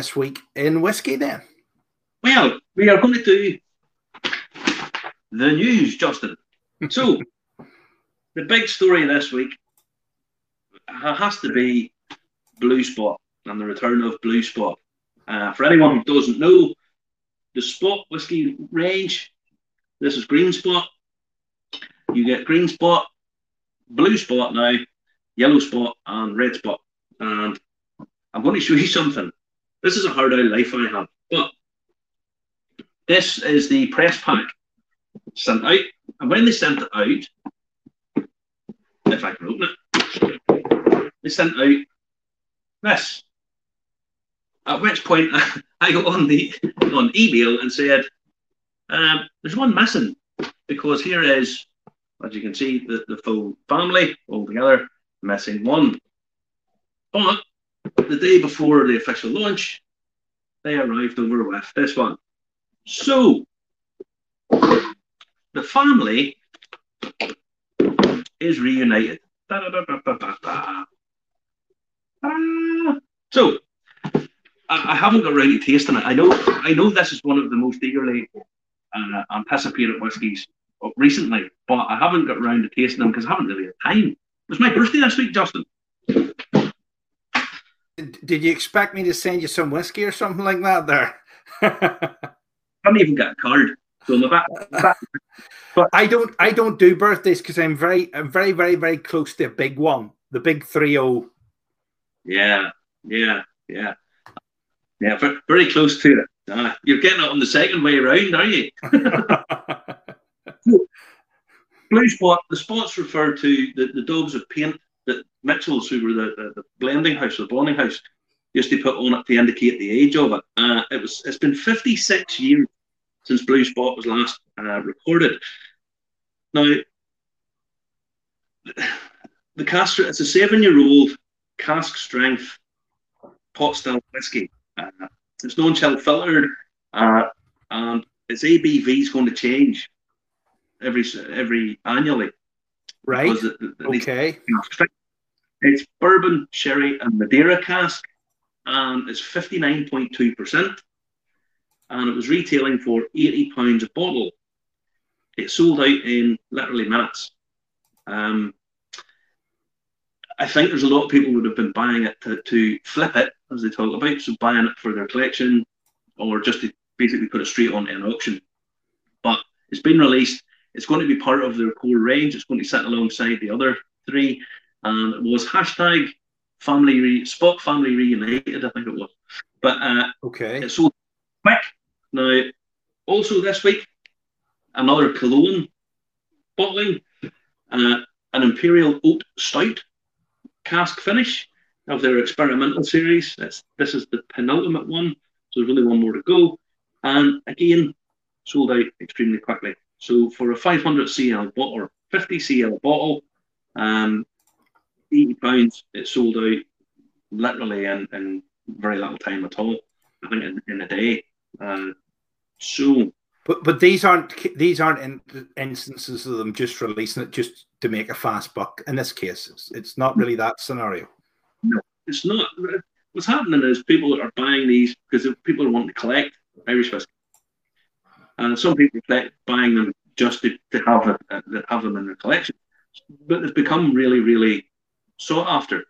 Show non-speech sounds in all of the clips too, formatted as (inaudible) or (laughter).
this week in whiskey then? Well, we are going to do the news, Justin. (laughs) So, the big story this week has to be Blue Spot and the return of Blue Spot. Uh, for anyone who doesn't know, the Spot whiskey range, this is Green Spot. You get Green Spot, Blue Spot now, Yellow Spot, and Red Spot. And I'm going to show you (laughs) something. This is a hard out life I have, but this is the press pack sent out. And when they sent it out, if I can open it, they sent out this. At which point (laughs) I got on the on email and said, um, "There's one missing because here is, as you can see, the, the full family all together, missing one. But the day before the official launch, they arrived over with this one. So the family is reunited. So I, haven't got to tasting it. I know I know this is one of the most eagerly uh, anticipated whiskies recently, but I haven't got around to tasting them because I haven't really had time. It was my birthday this week, Justin. Did you expect me to send you some whiskey or something like that there? I (laughs) haven't even got a card. So about, but (laughs) I don't I don't do birthdays because I'm very I'm very, very, very close to a big one. The big three oh. Yeah, yeah, yeah. Yeah, very close to it. Uh, you're getting it on the second way around, are you? (laughs) Blue spot, the spots refer to the, the daubs of paint Mitchell's, who were the, the, the blending house, the bonding house, used to put on it to indicate the age of it. Uh, it was it's been 56 years since Blue Spot was last uh, recorded. Now, the cask it's a seven-year-old cask strength pot style whiskey. Uh, it's non-chill filtered, uh, and its ABV is going to change every every annually. Right. The, okay. It's bourbon, sherry, and Madeira cask, and it's 59.2%. And it was retailing for £80 a bottle. It sold out in literally minutes. Um, I think there's a lot of people would have been buying it to, to flip it, as they talk about, so buying it for their collection or just to basically put it straight on an auction. But it's been released. It's going to be part of their core range. It's going to sit alongside the other three and it was hashtag family re- spot family reunited. I think it was, but uh, okay, it's so quick now. Also this week, another Killowen bottling, uh, an Imperial Oat Stout cask finish of their experimental series. It's, this is the penultimate one, so there's only one more to go. And again, sold out extremely quickly. So for a 500 cl bottle or 50 cl bottle, um, 80 pounds, it sold out literally in, in very little time at all. I think in, in a day. Uh, so, but but these aren't these aren't in instances of them just releasing it just to make a fast buck. In this case, it's, it's not really that scenario. No, it's not. What's happening is people are buying these because people are wanting to collect Irish whiskey, and some people are buying them just to, to have it, uh, have them in their collection. But they've become really, really sought after.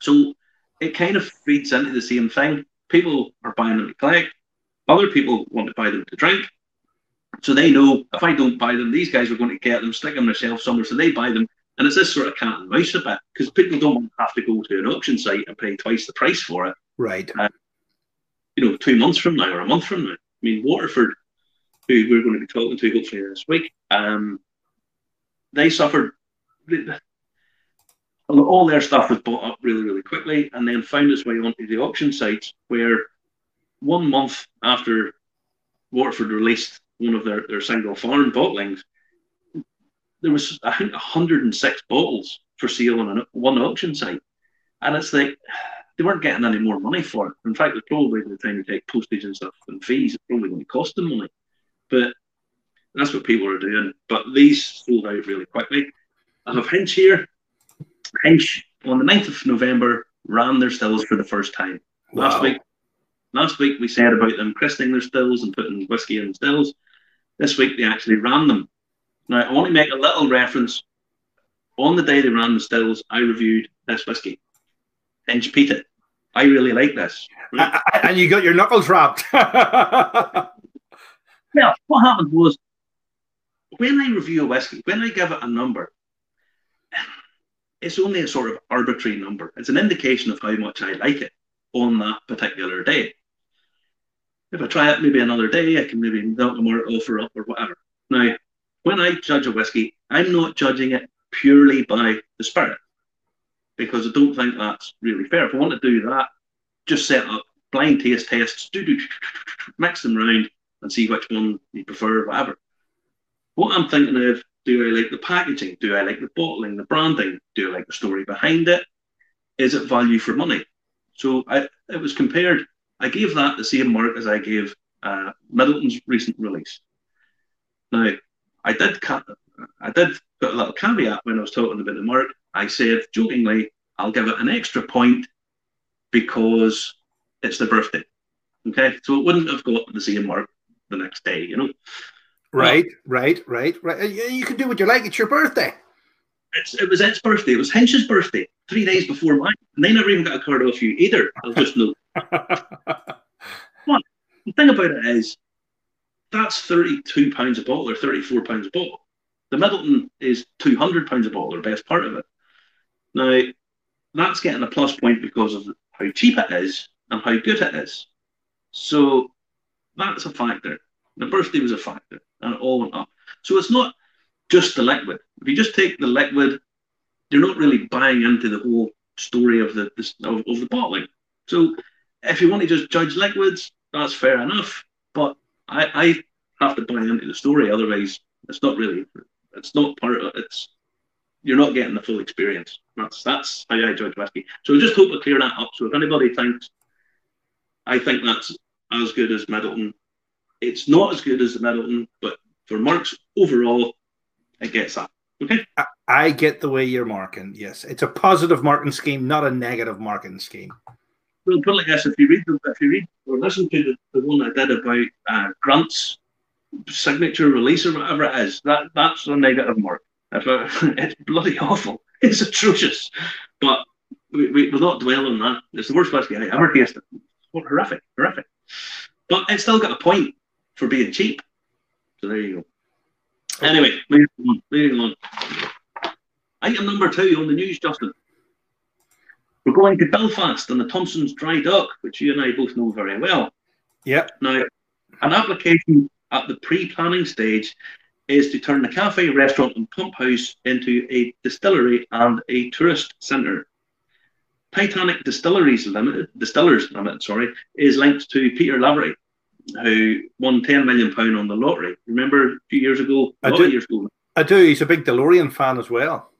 So it kind of feeds into the same thing. People are buying them to collect. Other people want to buy them to drink. So they know if I don't buy them, these guys are going to get them, stick them themselves somewhere. So they buy them. And it's this sort of cat and mouse a bit because people don't have to go to an auction site and pay twice the price for it. Right. Uh, you know, two months from now or a month from now. I mean, Waterford, who we're going to be talking to hopefully this week, um, they suffered all their stuff was bought up really, really quickly and then found its way onto the auction sites where one month after Waterford released one of their, their single farm bottlings, there was, I think, 106 bottles for sale on one auction site. And it's like, they weren't getting any more money for it. In fact, it's probably by the time you take postage and stuff and fees, it's probably going to cost them money. But that's what people are doing. But these sold out really quickly. I have Hinch here Hinch on the 9th of November ran their stills for the first time. Wow. Last week, Last week we said about them christening their stills and putting whiskey in stills. This week they actually ran them. Now I want to make a little reference. On the day they ran the stills, I reviewed this whiskey. Hinch Peated. I really like this. Right? And you got your knuckles wrapped. (laughs) well, what happened was when I review a whiskey, when I give it a number, it's only a sort of arbitrary number. It's an indication of how much I like it on that particular day. If I try it maybe another day, I can maybe knock a more offer up or whatever. Now, when I judge a whiskey, I'm not judging it purely by the spirit because I don't think that's really fair. If I want to do that, just set up blind taste tests, do, do, mix them around and see which one you prefer, whatever. What I'm thinking of, do I like the packaging? Do I like the bottling, the branding? Do I like the story behind it? Is it value for money? So I, it was compared. I gave that the same mark as I gave uh, Midleton's recent release. Now, I did cut, I did put a little caveat when I was talking about the mark. I said jokingly, I'll give it an extra point because it's the birthday. Okay, so it wouldn't have got the same mark the next day, you know. Right, right, right, right. Uh, you can do what you like. It's your birthday. It's, it was Ed's birthday. It was Hinch's birthday, three days before mine. And they never even got a card off you either. I'll just know. (laughs) What the thing about it is, that's thirty-two pounds a bottle or thirty-four pounds a bottle. The Midleton is two hundred pounds a bottle, or best part of it. Now, that's getting a plus point because of how cheap it is and how good it is. So that's a factor. The birthday was a factor, and all went up. So it's not just the liquid. If you just take the liquid, you're not really buying into the whole story of the, of, of the bottling. So if you want to just judge liquids, that's fair enough. But I, I have to buy into the story, otherwise it's not really it's not part of it's you're not getting the full experience. That's that's how I judge whiskey. So just hope to clear that up. So if anybody thinks I think that's as good as Midleton, it's not as good as the Midleton, but for marks overall, it gets that. Okay. I, I get the way you're marking. Yes, it's a positive marking scheme, not a negative marking scheme. Well, put like this: if you read, the, if you read or listen to the, the one I did about uh, Grant's signature release or whatever it is, that that's a negative mark. If (laughs) it's bloody awful, (laughs) it's atrocious. But we, we will not dwell on that. It's the worst whiskey I ever tasted. Horrific, horrific. But it's still got a point for being cheap. So there you go. Anyway, moving on. Moving on. Item number two on the news, Justin. We're going to Belfast and the Thompson's Dry Dock, which you and I both know very well. Yep. Now, an application at the pre-planning stage is to turn the cafe, restaurant, and pump house into a distillery and a tourist centre. Titanic Distilleries Limited, Distillers Limited, sorry, is linked to Peter Lavery, who won ten million pound on the lottery. Remember a few years ago, a lot of years ago. I do. He's a big DeLorean fan as well.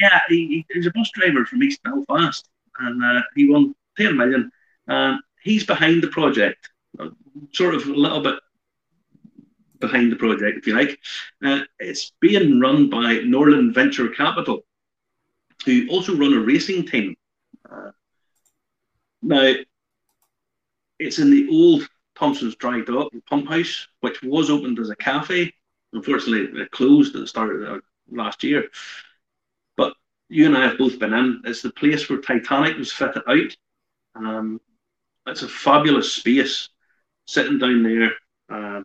Yeah, he, he's a bus driver from East Belfast, and uh, he won ten million. And he's behind the project, sort of a little bit behind the project, if you like. Uh, it's being run by Norland Venture Capital, who also run a racing team. Uh, now, it's in the old Thompson's Dry Dock pump house, which was opened as a cafe. Unfortunately, it closed at the start of last year. But you and I have both been in. It's the place where Titanic was fitted out. Um, it's a fabulous space sitting down there. Uh,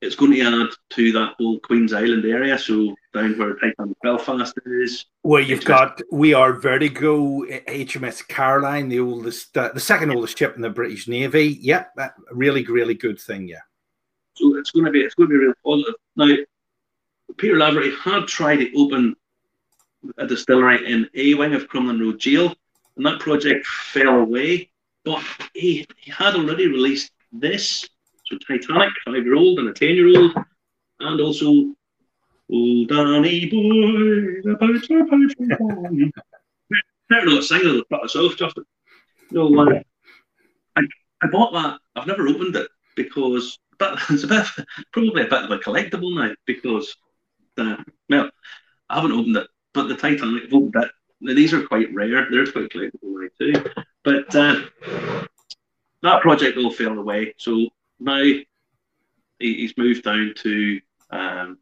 it's going to add to that whole Queen's Island area. So down where Titanic Belfast is. Where you've HMS. got We Are Vertigo, HMS Caroline, the oldest, uh, the second oldest ship in the British Navy. Yep, that really, really good thing. Yeah. So it's going to be it's going to be real positive. Now, Peter Lavery had tried to open a distillery in a wing of Crumlin Road Jail, and that project fell away. But he, he had already released this so Titanic, five year old and a ten year old, and also Oh Danny boy, about your poetry. Better not sing cut us off, Justin. No, uh, I, I bought that. I've never opened it because but (laughs) it's a bit probably a bit of a collectible now because uh, well I haven't opened it, but the Titanic I've opened it these are quite rare. They're quite collectible too. But uh, that project all fell away. So now he's moved down to um,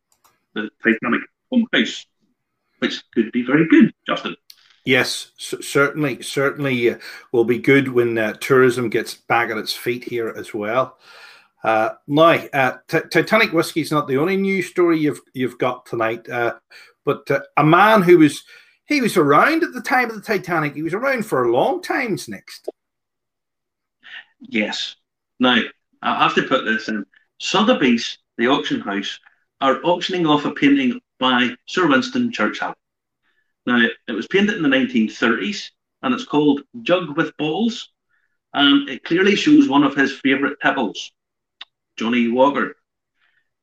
the Titanic home house, which could be very good, Justin. Yes, certainly, certainly uh, will be good when uh, tourism gets back on its feet here as well. Uh, now, uh, Titanic whiskey is not the only news story you've you've got tonight, uh, but uh, a man who was he was around at the time of the Titanic. He was around for a long time. Next, yes. Now I have to put this in. Sotheby's, the auction house, are auctioning off a painting by Sir Winston Churchill. Now, it was painted in the 1930s and it's called Jug with Balls. And it clearly shows one of his favourite pebbles, Johnnie Walker.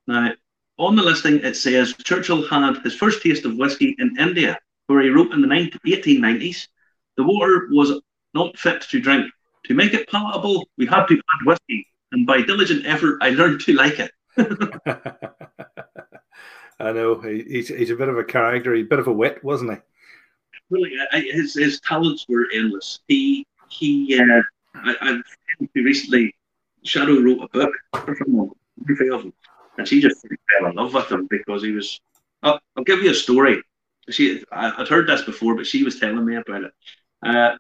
Now, on the listing, it says Churchill had his first taste of whiskey in India, where he wrote in the 1890s the water was not fit to drink. To make it palatable, we had to add whiskey, and by diligent effort, I learned to like it. (laughs) (laughs) (laughs) I know he's, he's a bit of a character, he's a bit of a wit, wasn't he? Really, I, his his talents were endless. He he, uh, I, I've recently Shadow wrote a book for him, and she just fell in love with him because he was. I'll, I'll give you a story. She, I, would heard this before, but she was telling me about it. Uh,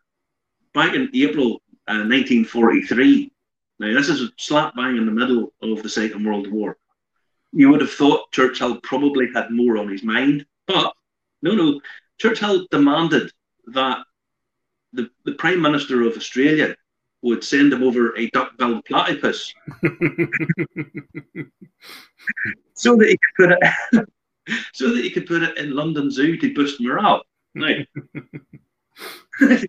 back in April uh, 1943. Now, this is slap bang in the middle of the Second World War you would have thought Churchill probably had more on his mind, but no, no. Churchill demanded that the, the Prime Minister of Australia would send him over a duck-billed platypus, (laughs) so that he could put it, (laughs) so that he could put it in London Zoo to boost morale. Now, (laughs) they,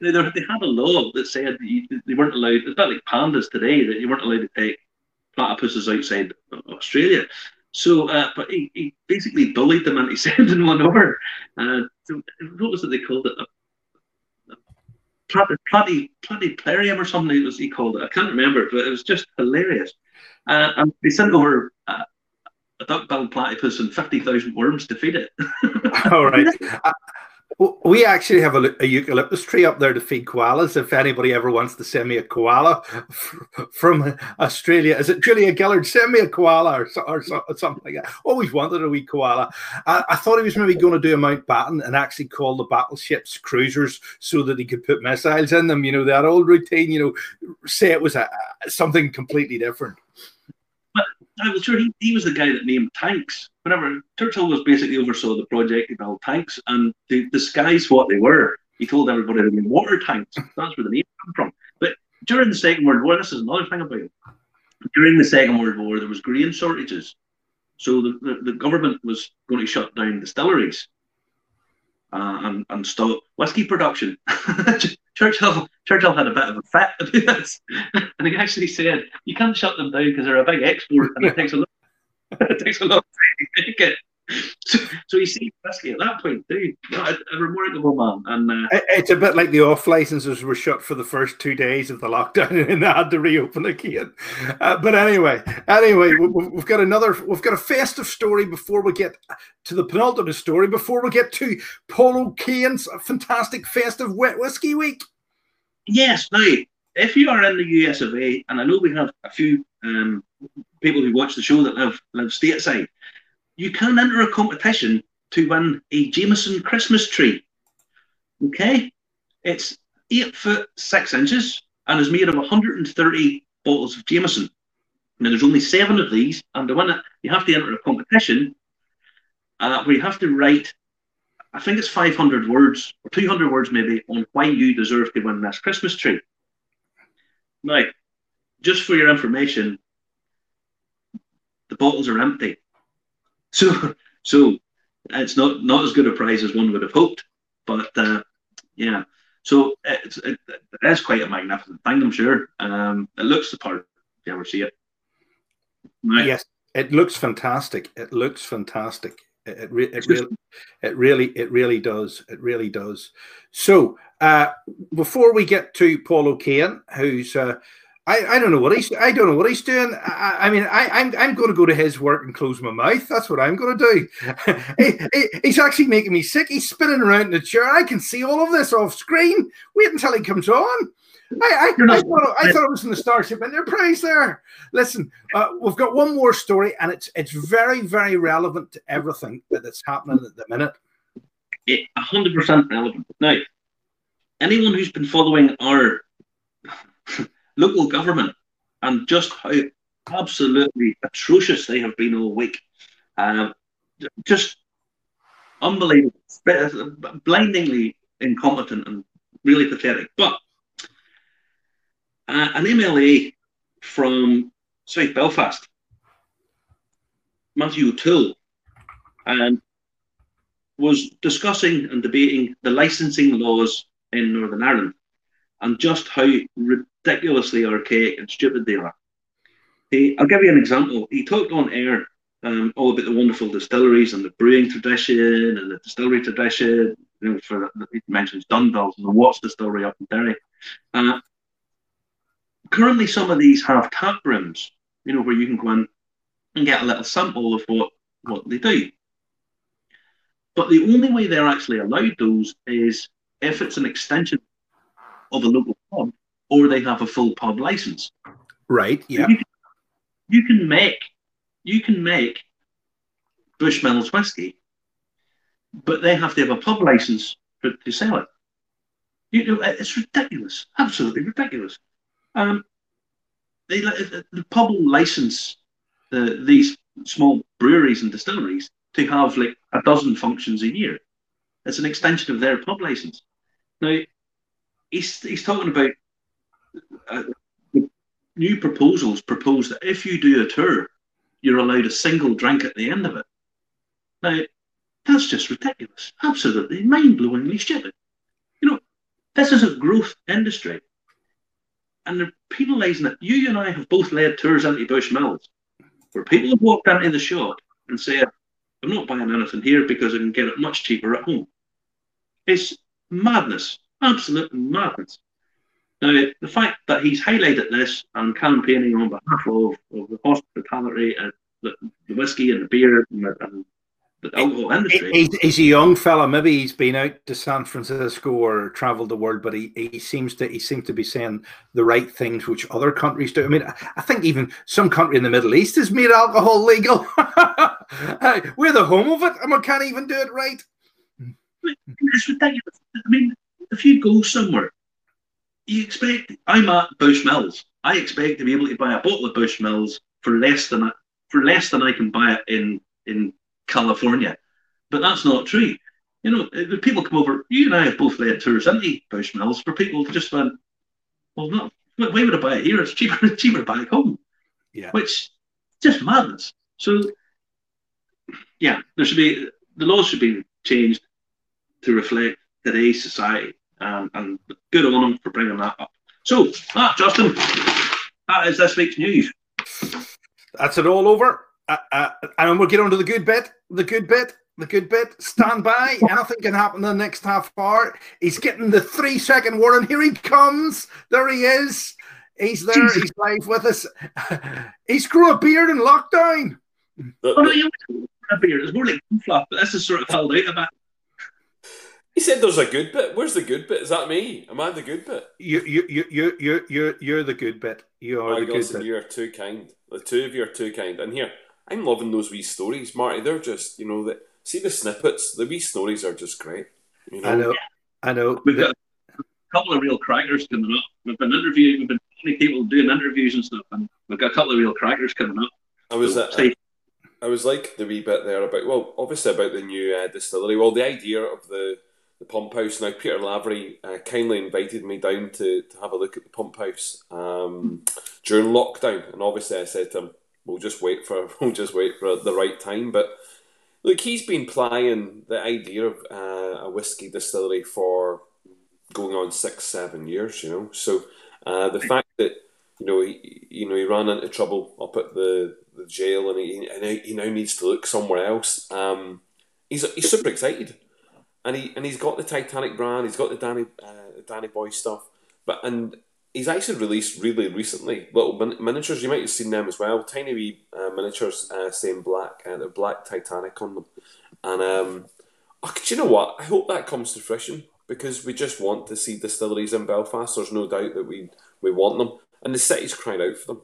they, had a law that said that you, they weren't allowed. It's a bit like pandas today that you weren't allowed to take platypuses outside Australia. So, uh, but he, he basically bullied them into (laughs) sending one over. Uh, so what was it they called it? A, Platy, platyplarium or something it was he called it. I can't remember, but it was just hilarious. Uh, and they sent over uh, a duck-billed platypus and 50,000 worms to feed it. (laughs) All right. (laughs) We actually have a, a, eucalyptus tree up there to feed koalas. If anybody ever wants to send me a koala from Australia, is it Julia Gillard? Send me a koala or, or, or something like that. Always wanted a wee koala. I, I, thought he was maybe going to do a Mountbatten and actually call the battleships cruisers so that he could put missiles in them. You know that old routine. You know, say it was a, something completely different. I was sure he, he was the guy that named tanks. Whenever Churchill was basically oversaw the project to build tanks and to disguise what they were, he told everybody they were water tanks. That's where the name came from. But during the Second World War, this is another thing about it. During the Second World War, there was grain shortages. So the, the, the government was going to shut down distilleries uh, and, and stop whiskey production. (laughs) Churchill, Churchill had a bit of a fit about this, (laughs) and he actually said, "You can't shut them down because they're a big export, and it takes a lot, (laughs) it takes a lot to make it." (laughs) So, so he sees whiskey at that point too. a, a, remarkable man, and uh, it's a bit like the off licenses were shut for the first two days of the lockdown, (laughs) and they had to reopen again. Uh, but anyway, anyway, we, have got another, we've got a festive story before we get to the penultimate story. Before we get to Paul O'Kane's fantastic festive wet whiskey week. Yes, now if you are in the US of A, and I know we have a few um, people who watch the show that live live stateside you can enter a competition to win a Jameson Christmas tree. Okay, it's eight foot six inches and is made of 130 bottles of Jameson. Now there's only seven of these, and to win it, you have to enter a competition uh, where you have to write, I think it's 500 words or 200 words maybe on why you deserve to win this Christmas tree. Now, just for your information, the bottles are empty. So, so it's not not as good a prize as one would have hoped, but uh, yeah. So it's it, it is quite a magnificent thing, I'm sure. Um, it looks the part if you ever see it. Right. Yes, it looks fantastic. It looks fantastic. It, re- it really, it really, it really does. It really does. So, uh, before we get to Paul O'Kane, who's uh, I, I don't know what he's I don't know what he's doing. I, I mean, I, I'm I'm going to go to his work and close my mouth. That's what I'm going to do. (laughs) he, he, he's actually making me sick. He's spinning around in the chair. I can see all of this off screen. Wait until he comes on. I, I, I, thought, I thought it was in the Starship Enterprise there. Praise there. Listen, uh, we've got one more story, and it's it's very, very relevant to everything that's happening at the minute. It, 100% relevant. Now, anyone who's been following our (laughs) local government and just how absolutely atrocious they have been all week, uh, just unbelievable, blindingly incompetent and really pathetic. But uh, an MLA from South Belfast, Matthew O'Toole, and was discussing and debating the licensing laws in Northern Ireland and just how ridiculously archaic and stupid they are. He, I'll give you an example. He talked on air um, all about the wonderful distilleries and the brewing tradition and the distillery tradition. You know, for he mentions Dunvilles and the Watts distillery up in Derry. Uh, currently some of these have tap rooms, you know, where you can go in and get a little sample of what, what they do. But the only way they're actually allowed those is if it's an extension of a local pub or they have a full pub license. Right. Yeah. You can, you can make you can make Bushmills whiskey, but they have to have a pub license for, to sell it. You know, it's ridiculous, absolutely ridiculous. Um, they the pub will license the, these small breweries and distilleries to have like a dozen functions a year. It's an extension of their pub license. Now, he's he's talking about uh, new proposals. Propose that if you do a tour, you're allowed a single drink at the end of it. Now, that's just ridiculous. Absolutely mind-blowingly stupid. You know, this is a growth industry and they're penalising it. You and I have both led tours into Bushmills where people have walked into the shop and said, I'm not buying anything here because I can get it much cheaper at home. It's madness, absolute madness. Now, the fact that he's highlighted this and campaigning on behalf of, of the hospitality and the, the whiskey and the beer and, and the alcohol industry. He's, he's, a young fella. Maybe he's been out to San Francisco or traveled the world, but he, he seems to he seems to be saying the right things, which other countries do. I mean, I think even some country in the Middle East has made alcohol legal. (laughs) We're the home of it, and we can't even do it right. It's ridiculous. I mean, if you go somewhere, you expect. I'm at Bushmills. I expect to be able to buy a bottle of Bushmills for less than for less than I can buy it in in California. But that's not true. You know, the people come over, you and I have both led tours into Bushmills for people just went, well, not, why would I buy it here? It's cheaper, it's (laughs) cheaper to buy it home. Yeah. Which just madness. So, yeah, there should be, the laws should be changed to reflect today's society. Um, and good on them for bringing that up. So, ah, Justin, that is this week's news. That's it all over. Uh, uh, and we'll get on to the good bit. The good bit. The good bit. Stand by. (laughs) Anything can happen in the next half hour. He's getting the three second warning. Here he comes. There he is. He's there. Jesus. He's live with us. (laughs) He's grew a beard in lockdown. oh, no, you a beard. It's more like fluff, but this is sort of held out a bit. He said there's a good bit. Where's the good bit? Is that me? Am I the good bit? You you you you you you're, you're the good bit. You are oh, the good listen, bit. You are too kind. The two of you are too kind. And here, I'm loving those wee stories, Marty. They're just, you know, that see the snippets. The wee stories are just great. You know? I know, I know. We've got a couple of real crackers coming up. We've been interviewing, we've been people doing interviews and stuff, and we've got a couple of real crackers coming up. I was so, uh, I was like the wee bit there about well, obviously about the new uh, distillery. Well, the idea of the the pump house. Now, Peter Lavery uh, kindly invited me down to, to have a look at the pump house um, during lockdown, and obviously I said to him, we'll just wait for (laughs) we'll just wait for the right time. But look, he's been plying the idea of uh, a whiskey distillery for going on six, seven years. You know, so uh, the fact that you know he you know he ran into trouble up at the, the jail and he and he now needs to look somewhere else. Um, he's he's super excited, and he and he's got the Titanic brand. He's got the Danny uh, Danny Boy stuff, but and he's actually released really recently little min- miniatures. You might have seen them as well. Tiny wee uh, miniatures, uh, same black, uh, they're black Titanic on them. And um, oh, do you know what? I hope that comes to fruition because we just want to see distilleries in Belfast. There's no doubt that we we want them, and the city's crying out for them.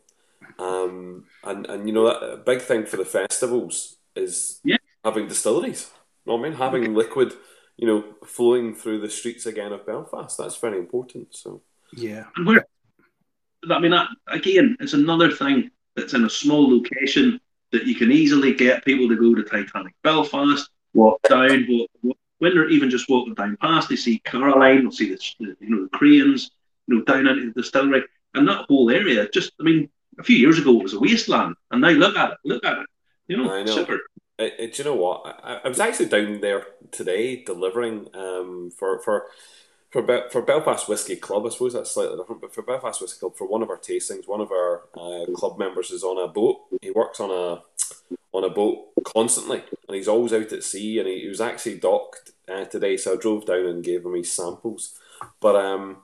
Um, and and you know that a big thing for the festivals is yeah. having distilleries. You know what I mean? Having liquid, you know, flowing through the streets again of Belfast. That's very important. So yeah, and where I mean, that, again, it's another thing that's in a small location that you can easily get people to go to Titanic Belfast, walk down, walk, walk, when they're even just walking down past, they see Caroline, they'll see the, you know the cranes, you know down into the distillery, and that whole area. Just, I mean, a few years ago it was a wasteland, and now look at it, look at it. You know, I know. super. It, it, do you know what? I, I was actually down there today delivering um, for for for Be- for Belfast Whiskey Club. I suppose that's slightly different, but for Belfast Whiskey Club, for one of our tastings, one of our uh, club members is on a boat. He works on a on a boat constantly, and he's always out at sea. And he, he was actually docked uh, today, so I drove down and gave him his samples. But um,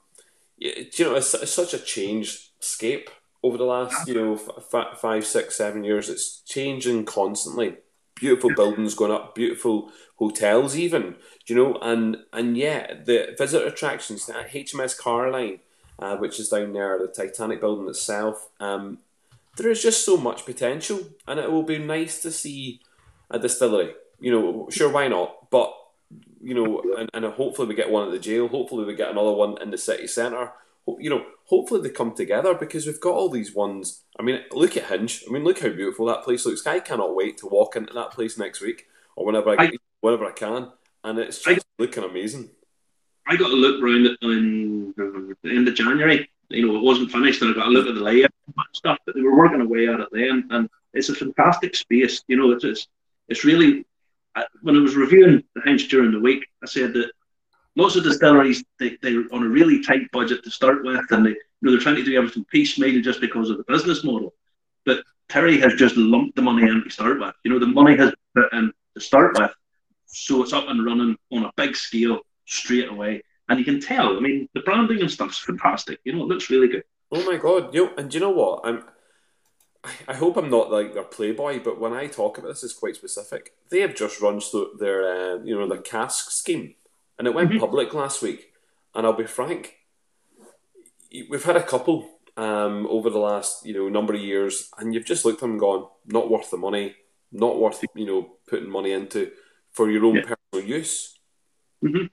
you know, it's, it's such a changed scape over the last you know f- five, six, seven years. It's changing constantly. Beautiful buildings going up, beautiful hotels, even you know, and and yeah, the visitor attractions at HMS Caroline, uh, which is down there, the Titanic building itself. Um, there is just so much potential, and it will be nice to see a distillery. You know, sure, why not? But you know, and, and hopefully we get one at the jail. Hopefully we get another one in the city centre. You know, hopefully they come together because we've got all these ones. I mean, look at Hinch. I mean, look how beautiful that place looks. I cannot wait to walk into that place next week or whenever I, I whenever I can, and it's just I, looking amazing. I got a look around it in the end of January. You know, it wasn't finished, and I got a look at the layout and stuff. But they were working away at it then, and it's a fantastic space. You know, it's it's, it's really. Uh, when I was reviewing the Hinch during the week, I said that lots of distilleries they, they're on a really tight budget to start with, and they you know they're trying to do everything piecemeal just because of the business model. But Terry has just lumped the money in to start with. You know, the money has put in to start with, so it's up and running on a big scale straight away. And you can tell. I mean, the branding and stuff's fantastic. You know, it looks really good. Oh my god! You know, and do you know what? I'm. I hope I'm not like their playboy, but when I talk about this, it's quite specific. They have just run through their, uh, you know, their cask scheme and it went mm-hmm. public last week. And I'll be frank, we've had a couple um, over the last you know number of years, and you've just looked at them and gone, not worth the money, not worth you know putting money into for your own yeah. personal use. Mm-hmm.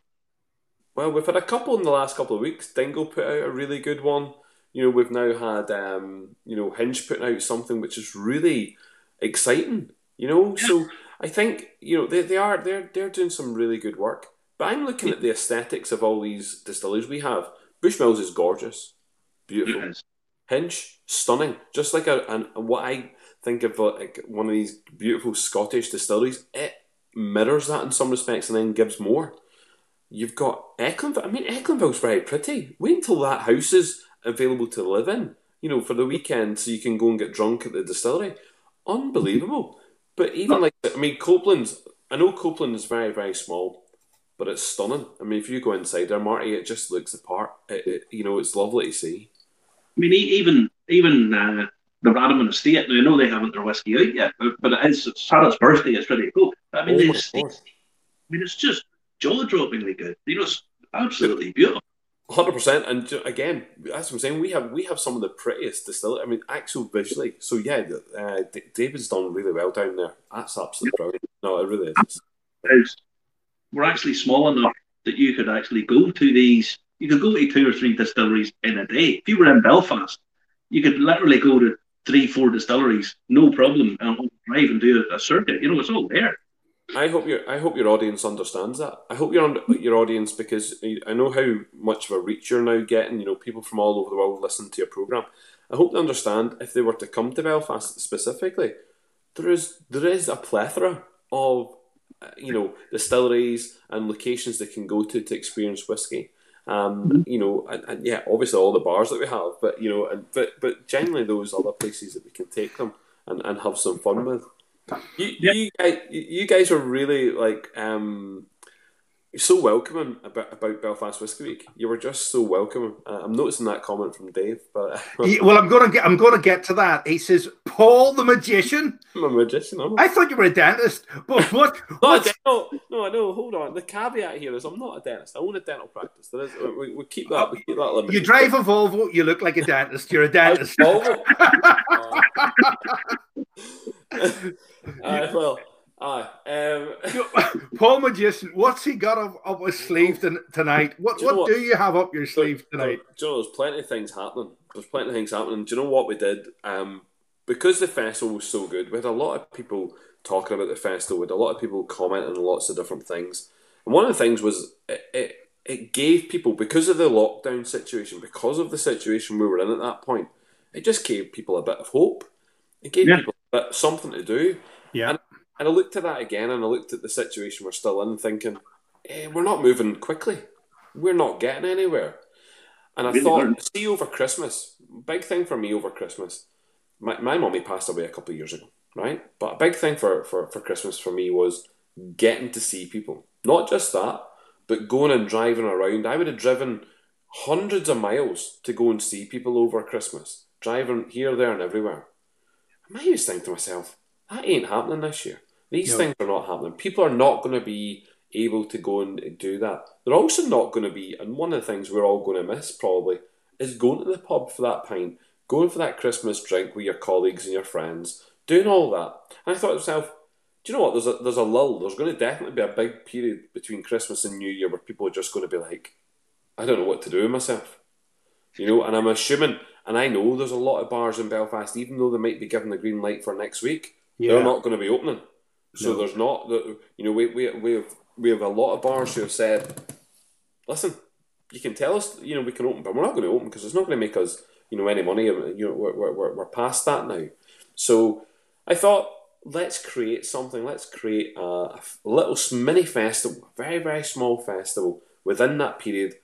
Well, we've had a couple in the last couple of weeks. Dingle put out a really good one. You know, we've now had um, you know Hinch putting out something which is really exciting. You know, yeah. so I think you know they, they are they're they're doing some really good work. But I'm looking at the aesthetics of all these distilleries we have. Bushmills is gorgeous, beautiful. Hinch, stunning. Just like a, an, what I think of uh, like one of these beautiful Scottish distilleries. It mirrors that in some respects and then gives more. You've got Echlinville. I mean, Echlinville's very pretty. Wait until that house is available to live in, you know, for the weekend so you can go and get drunk at the distillery. Unbelievable. But even like, I mean, Copeland, I know Copeland is very, very small but it's stunning. I mean, if you go inside there, Marty, it just looks apart. It, it, you know, it's lovely to see. I mean, even even uh, the Rademon Estate. Now, I know they haven't their whiskey out yet, but, but it is Sarah's birthday. It's ready to go. I mean, oh estate, I mean, it's just jaw droppingly good. You know, it's absolutely beautiful. Hundred percent, and again, as I'm saying, we have we have some of the prettiest distillery. I mean, actual visually. So yeah, uh, David's done really well down there. That's absolutely brilliant. No, it really is. It is were actually small enough that you could actually go to these. You could go to two or three distilleries in a day. If you were in Belfast, you could literally go to three, four distilleries, no problem, and drive and do a circuit. You know, it's all there. I hope your I hope your audience understands that. I hope your your audience because I know how much of a reach you're now getting. You know, people from all over the world listen to your program. I hope they understand if they were to come to Belfast specifically, there is there is a plethora of you know distilleries and locations they can go to to experience whiskey. Um, mm-hmm. You know, and, and, yeah, obviously all the bars that we have, but you know, and, but but generally those other places that we can take them and, and have some fun with. You, yeah. you guys, you guys are really like um, so welcoming about, about Belfast Whisky Week. You were just so welcoming. Uh, I'm noticing that comment from Dave, but yeah, well, I'm gonna get I'm gonna get to that. He says, "Paul the magician." I'm a magician. I'm I thought you were a dentist, but (laughs) what? no, no, no, know. Hold on. The caveat here is I'm not a dentist. I own a dental practice. There is, we, we keep that. We keep that limit. You drive a Volvo. You look like a dentist. You're a dentist. Volvo. (laughs) (laughs) uh, well. Aye. Um, (laughs) Paul Magician, what's he got up, up his sleeve tonight? What do what, what, do you have up your sleeve tonight? Do you know, there's plenty of things happening. There's plenty of things happening. Do you know what we did? Um, because the festival was so good, we had a lot of people talking about the festival. We had a lot of people commenting on lots of different things. And one of the things was it, it, it gave people, because of the lockdown situation, because of the situation we were in at that point, it just gave people a bit of hope. It gave yeah. people a bit, something to do. Yeah. And and I looked at that again and I looked at the situation we're still in, thinking, eh, we're not moving quickly. We're not getting anywhere. And I really thought, hard. see, over Christmas, big thing for me over Christmas. My, my mommy passed away a couple of years ago, right? But a big thing for, for, for Christmas for me was getting to see people. Not just that, but going and driving around. I would have driven hundreds of miles to go and see people over Christmas, driving here, there, and everywhere. And I used to think to myself, that ain't happening this year. These things are not happening. People are not going to be able to go and do that. They're also not going to be, and one of the things we're all going to miss probably is going to the pub for that pint, going for that Christmas drink with your colleagues and your friends, doing all that. And I thought to myself, do you know what? There's a there's a lull. There's going to definitely be a big period between Christmas and New Year where people are just going to be like, I don't know what to do with myself. You know, and I'm assuming, and I know there's a lot of bars in Belfast, even though they might be given the green light for next week, yeah. they're not going to be opening. So no. there's not the you know we we we have we have a lot of bars who have said, listen, you can tell us you know we can open, but we're not going to open because it's not going to make us you know any money. You know we're we're we're past that now. So I thought let's create something. Let's create a, a little mini festival, a very very small festival within that period.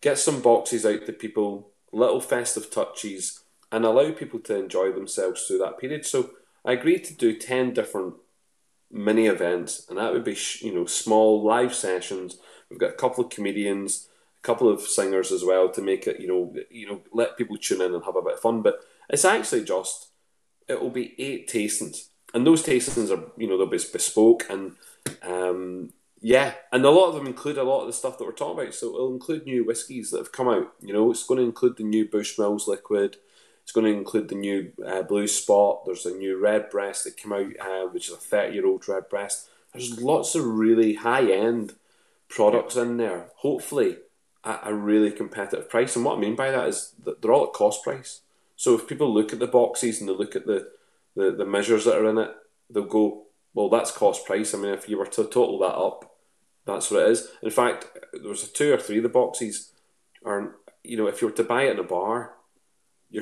Get some boxes out to people, little festive touches, and allow people to enjoy themselves through that period. So I agreed to do ten different mini events, and that would be you know small live sessions. We've got a couple of comedians, a couple of singers as well to make it you know you know let people tune in and have a bit of fun. But it's actually just it will be eight tastings, and those tastings are you know they'll be bespoke and um, yeah, and a lot of them include a lot of the stuff that we're talking about. So it'll include new whiskies that have come out. You know, it's going to include the new Bushmills liquid. It's going to include the new uh, Blue Spot. There's a new Redbreast that came out, uh, which is a 30 year old Redbreast. There's lots of really high end products in there, hopefully at a really competitive price. And what I mean by that is that they're all at cost price. So if people look at the boxes and they look at the, the, the measures that are in it, they'll go, well, that's cost price. I mean, if you were to total that up, that's what it is. In fact, there's two or three of the boxes are, you know, if you were to buy it in a bar,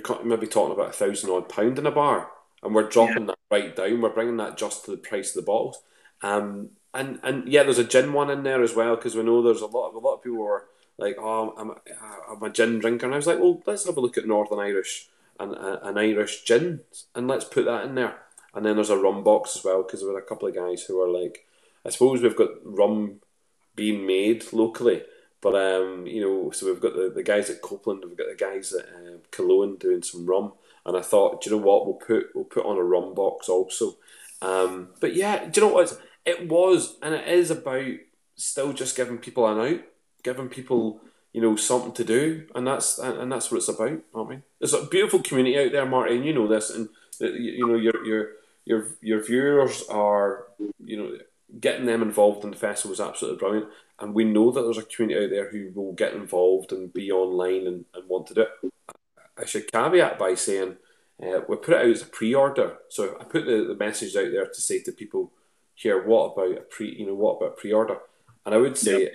you're maybe talking about a thousand odd pound in a bar, and we're dropping yeah. that right down. We're bringing that just to the price of the bottles. Um, and and yeah, there's a gin one in there as well because we know there's a lot of a lot of people who are like, oh, I'm a, I'm a gin drinker, and I was like, well, let's have a look at Northern Irish and uh, an Irish gin, and let's put that in there. And then there's a rum box as well because there were a couple of guys who are like, I suppose we've got rum being made locally, but um, you know, so we've got the, the guys at Copeland, we've got the guys at uh, Killowen doing some rum, and I thought, do you know what, we'll put we'll put on a rum box also. Um, but yeah, do you know what? It was and it is about still just giving people an out, giving people you know something to do, and that's and that's what it's about. I mean, there's a beautiful community out there, Martin. You know this, and you know your your your your viewers are you know getting them involved in the festival was absolutely brilliant. And we know that there's a community out there who will get involved and be online and, and want to do it. I should caveat by saying uh, we put it out as a pre-order. So I put the, the message out there to say to people here, what about a pre? You know, what about pre-order? And I would say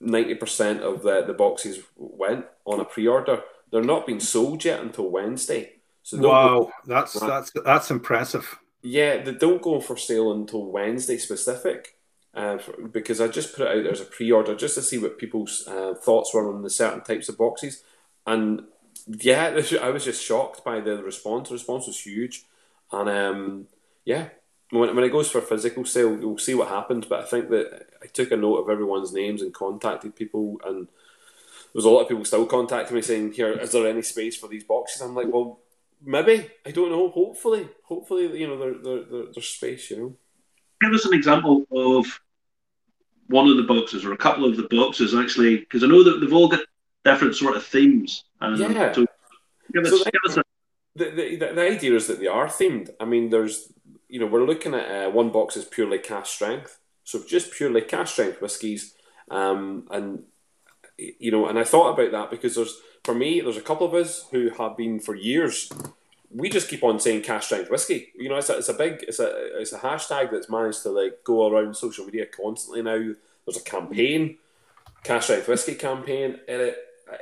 ninety percent of the, the boxes went on a pre-order. They're not being sold yet until Wednesday. So wow, that's that's that's impressive. Yeah, they don't go for sale until Wednesday specific. Uh, for, because I just put it out there as a pre-order just to see what people's uh, thoughts were on the certain types of boxes, and yeah, (laughs) I was just shocked by the response. The response was huge, and um, yeah, when, when it goes for physical sale, we'll see what happens. But I think that I took a note of everyone's names and contacted people, and there was a lot of people still contacting me saying, "Here, is there any space for these boxes?" I'm like, "Well, maybe. I don't know. Hopefully, hopefully, you know, there, there, there there's space. You know." Give us an example of one of the boxes or a couple of the boxes actually, because I know that they've all got different sort of themes. Um, yeah. So give us, so give us a the, the, the idea is that they are themed. I mean, there's, you know, we're looking at uh, one box is purely cask strength. So just purely cask strength whiskies. Um, and, you know, and I thought about that because there's, for me, there's a couple of us who have been for years. We just keep on saying cask strength whiskey. You know, it's a, it's a big, it's a, it's a hashtag that's managed to like go around social media constantly now. There's a campaign, cask strength whiskey campaign, and it,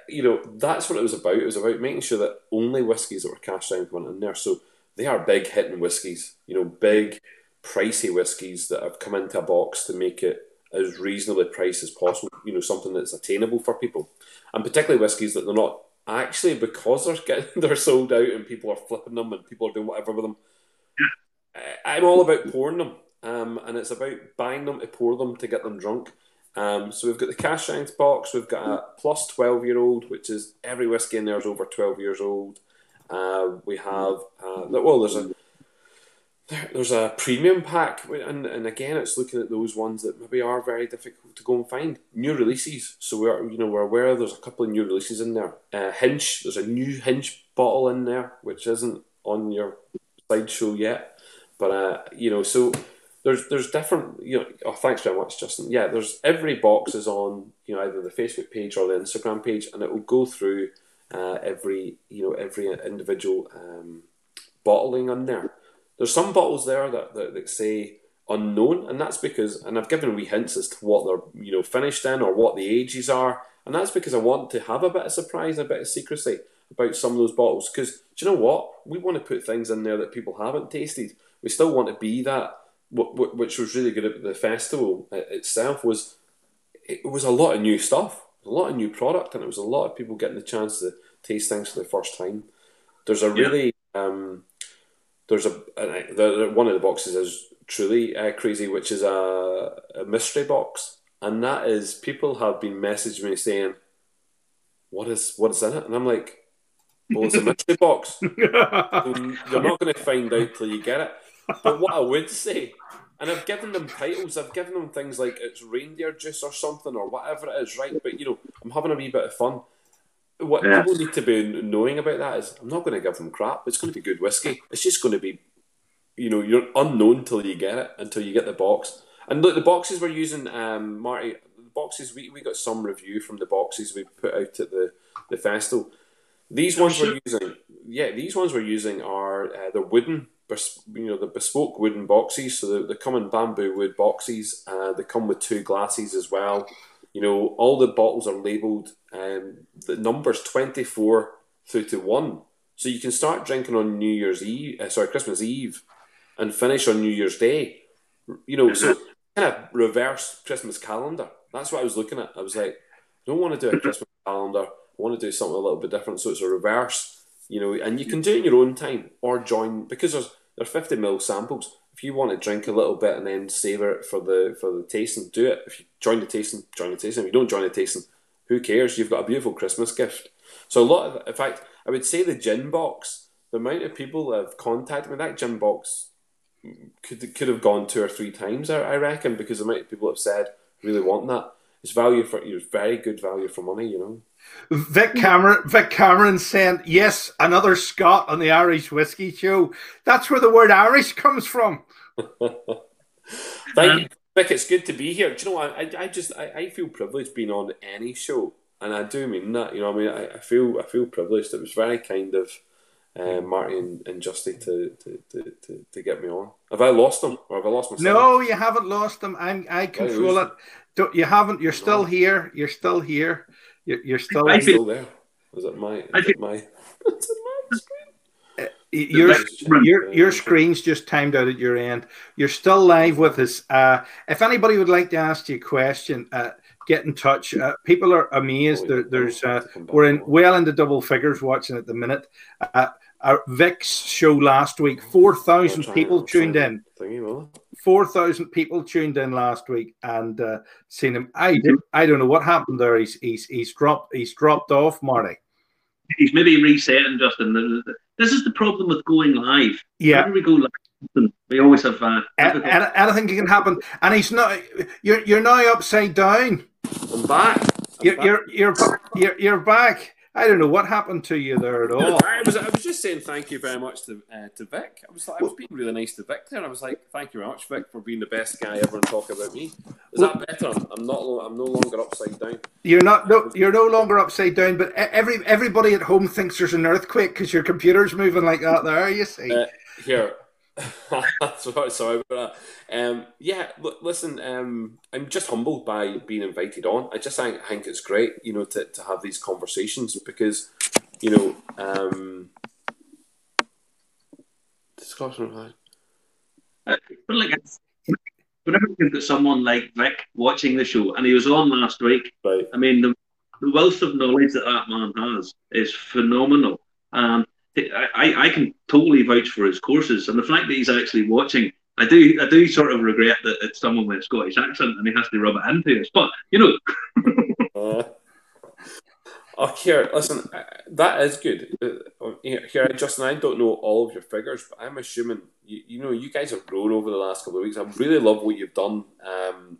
you know, that's what it was about. It was about making sure that only whiskies that were cask strength went in there. So they are big hitting whiskies, you know, big, pricey whiskies that have come into a box to make it as reasonably priced as possible, you know, something that's attainable for people. And particularly whiskies that they're not actually because they're getting (laughs) they're sold out and people are flipping them and people are doing whatever with them. I'm all about pouring them. Um, and it's about buying them to pour them to get them drunk. Um, so we've got the Cask strength box. We've got a plus twelve year old, which is every whiskey in there is over twelve years old. Uh, we have uh, well, there's a there's a premium pack, and, and again, it's looking at those ones that maybe are very difficult to go and find. New releases, so we're you know we're aware there's a couple of new releases in there. Uh, Hinch, there's a new Hinch bottle in there, which isn't on your slideshow yet, but uh, you know so there's there's different you know oh thanks very much Justin yeah there's every box is on you know either the Facebook page or the Instagram page and it will go through uh, every you know every individual um, bottling on there there's some bottles there that, that, that say unknown and that's because and I've given wee hints as to what they're you know finished in or what the ages are and that's because I want to have a bit of surprise a bit of secrecy about some of those bottles because do you know what we want to put things in there that people haven't tasted we still want to be that which was really good at the festival itself was it was a lot of new stuff, a lot of new product, and it was a lot of people getting the chance to taste things for the first time. There's a really yeah. um, there's a, a, one of the boxes is truly uh, crazy, which is a, a mystery box, and that is people have been messaging me saying, "What is what is in it?" And I'm like, "Well, it's a mystery (laughs) box. (laughs) you're not going to find out till you get it." But what I would say and I've given them titles. I've given them things like it's reindeer juice or something or whatever it is, right? But you know, I'm having a wee bit of fun. What yeah. people need to be knowing about that is I'm not going to give them crap. It's going to be good whiskey. It's just going to be, you know, you're unknown till you get it, until you get the box. And look, the boxes we're using, um, Marty, the boxes we, we got some review from the boxes we put out at the the festival. These ones we're using, yeah, these ones we're using are uh, they're wooden you know the bespoke wooden boxes. So they, they come in bamboo wood boxes. Uh, they come with two glasses as well. You know, all the bottles are labelled. Um, the numbers twenty four through to one, so you can start drinking on New Year's Eve. Uh, sorry, Christmas Eve, and finish on New Year's Day. You know, so (laughs) kind of reverse Christmas calendar. That's what I was looking at. I was like, I don't want to do a Christmas (laughs) calendar. I want to do something a little bit different. So it's a reverse, you know, and you can do it in your own time or join because there's they're 50 ml samples. If you want to drink a little bit and then savour it for the for the tasting, do it. If you join the tasting, join the tasting. If you don't join the tasting, who cares? You've got a beautiful Christmas gift. So a lot of, in fact, I would say the gin box. The amount of people that have contacted me, that gin box could could have gone two or three times. I, I reckon because the amount of people have said really want that. It's value for you. Very good value for money. You know. Vic Cameron, Vic Cameron saying, "Yes, another Scot on the Irish Whiskey Show." That's where the word Irish comes from. (laughs) Thank you, Vic. It's good to be here. Do you know what? I, I just I, I feel privileged being on any show, and I do mean that. You know, I mean, I, I feel I feel privileged. It was very kind of uh, Marty and, and Justy to, to, to, to, to get me on. Have I lost them, or have I lost myself? No, you haven't lost them. I'm, I control it. Don't, you haven't. You're still no. here. You're still here. You're, you're still, I feel, still there. Was it my? I feel, my. (laughs) (laughs) Uh, your your your screen's just timed out at your end. You're still live with us. Uh, if anybody would like to ask you a question, uh, get in touch. Uh, people are amazed. There, there's uh, we're in well into double figures watching at the minute. Uh, uh, Vic's show last week. Four thousand people tuned in. Four thousand people tuned in last week and uh, seen him. I I don't know what happened there. He's he's he's dropped he's dropped off, Marty. He's maybe resetting, Justin. This is the problem with going live. Yeah, Whenever we go live, we always have uh, anything can happen, and he's not. You're you're now upside down. I'm back. I'm you're, back. you're you're you're you're back. I don't know what happened to you there at all. I was, I was just saying thank you very much to uh, to Vic. I was like, I was being really nice to Vic there. and I was like, thank you very much, Vic, for being the best guy ever and talk about me. Is that better? I'm not. I'm no longer upside down. You're not. No, you're no longer upside down. But every everybody at home thinks there's an earthquake because your computer's moving like that. There, you see. Uh, here, (laughs) sorry, sorry about that. Um, yeah, listen, um, I'm just humbled by being invited on. I just think, I think it's great, you know, to, to have these conversations because, you know, um, discussion. Uh, but like, whenever you've got someone like Vic watching the show, and he was on last week, right. I mean, the, the wealth of knowledge that that man has is phenomenal. And I, I can totally vouch for his courses, and the fact that he's actually watching, I do I do sort of regret that it's someone with a Scottish accent and he has to rub it into us. But you know. (laughs) uh, oh, here, listen, uh, that is good. Uh, here, Justin, I don't know all of your figures, but I'm assuming you, you know you guys have grown over the last couple of weeks. I really love what you've done. Um,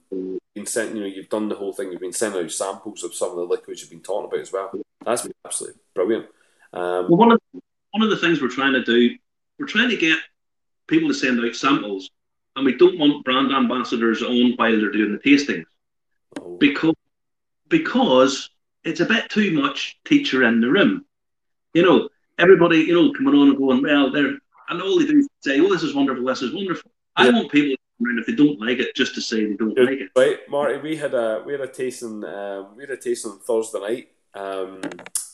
been sent, you know, you've done the whole thing. You've been sending out samples of some of the liquids you've been talking about as well. That's been absolutely brilliant. Um, well, one of one of the things we're trying to do, we're trying to get people to send out samples, and we don't want brand ambassadors on while they're doing the tastings, oh. because because it's a bit too much teacher in the room. You know, everybody, you know, coming on and going, well, they're and all they do is say, oh, this is wonderful, this is wonderful. Yeah. I want people if they don't like it, just to say they don't like it. Right, Marty. We had a we had a tasting um, we had a tasting Thursday night um,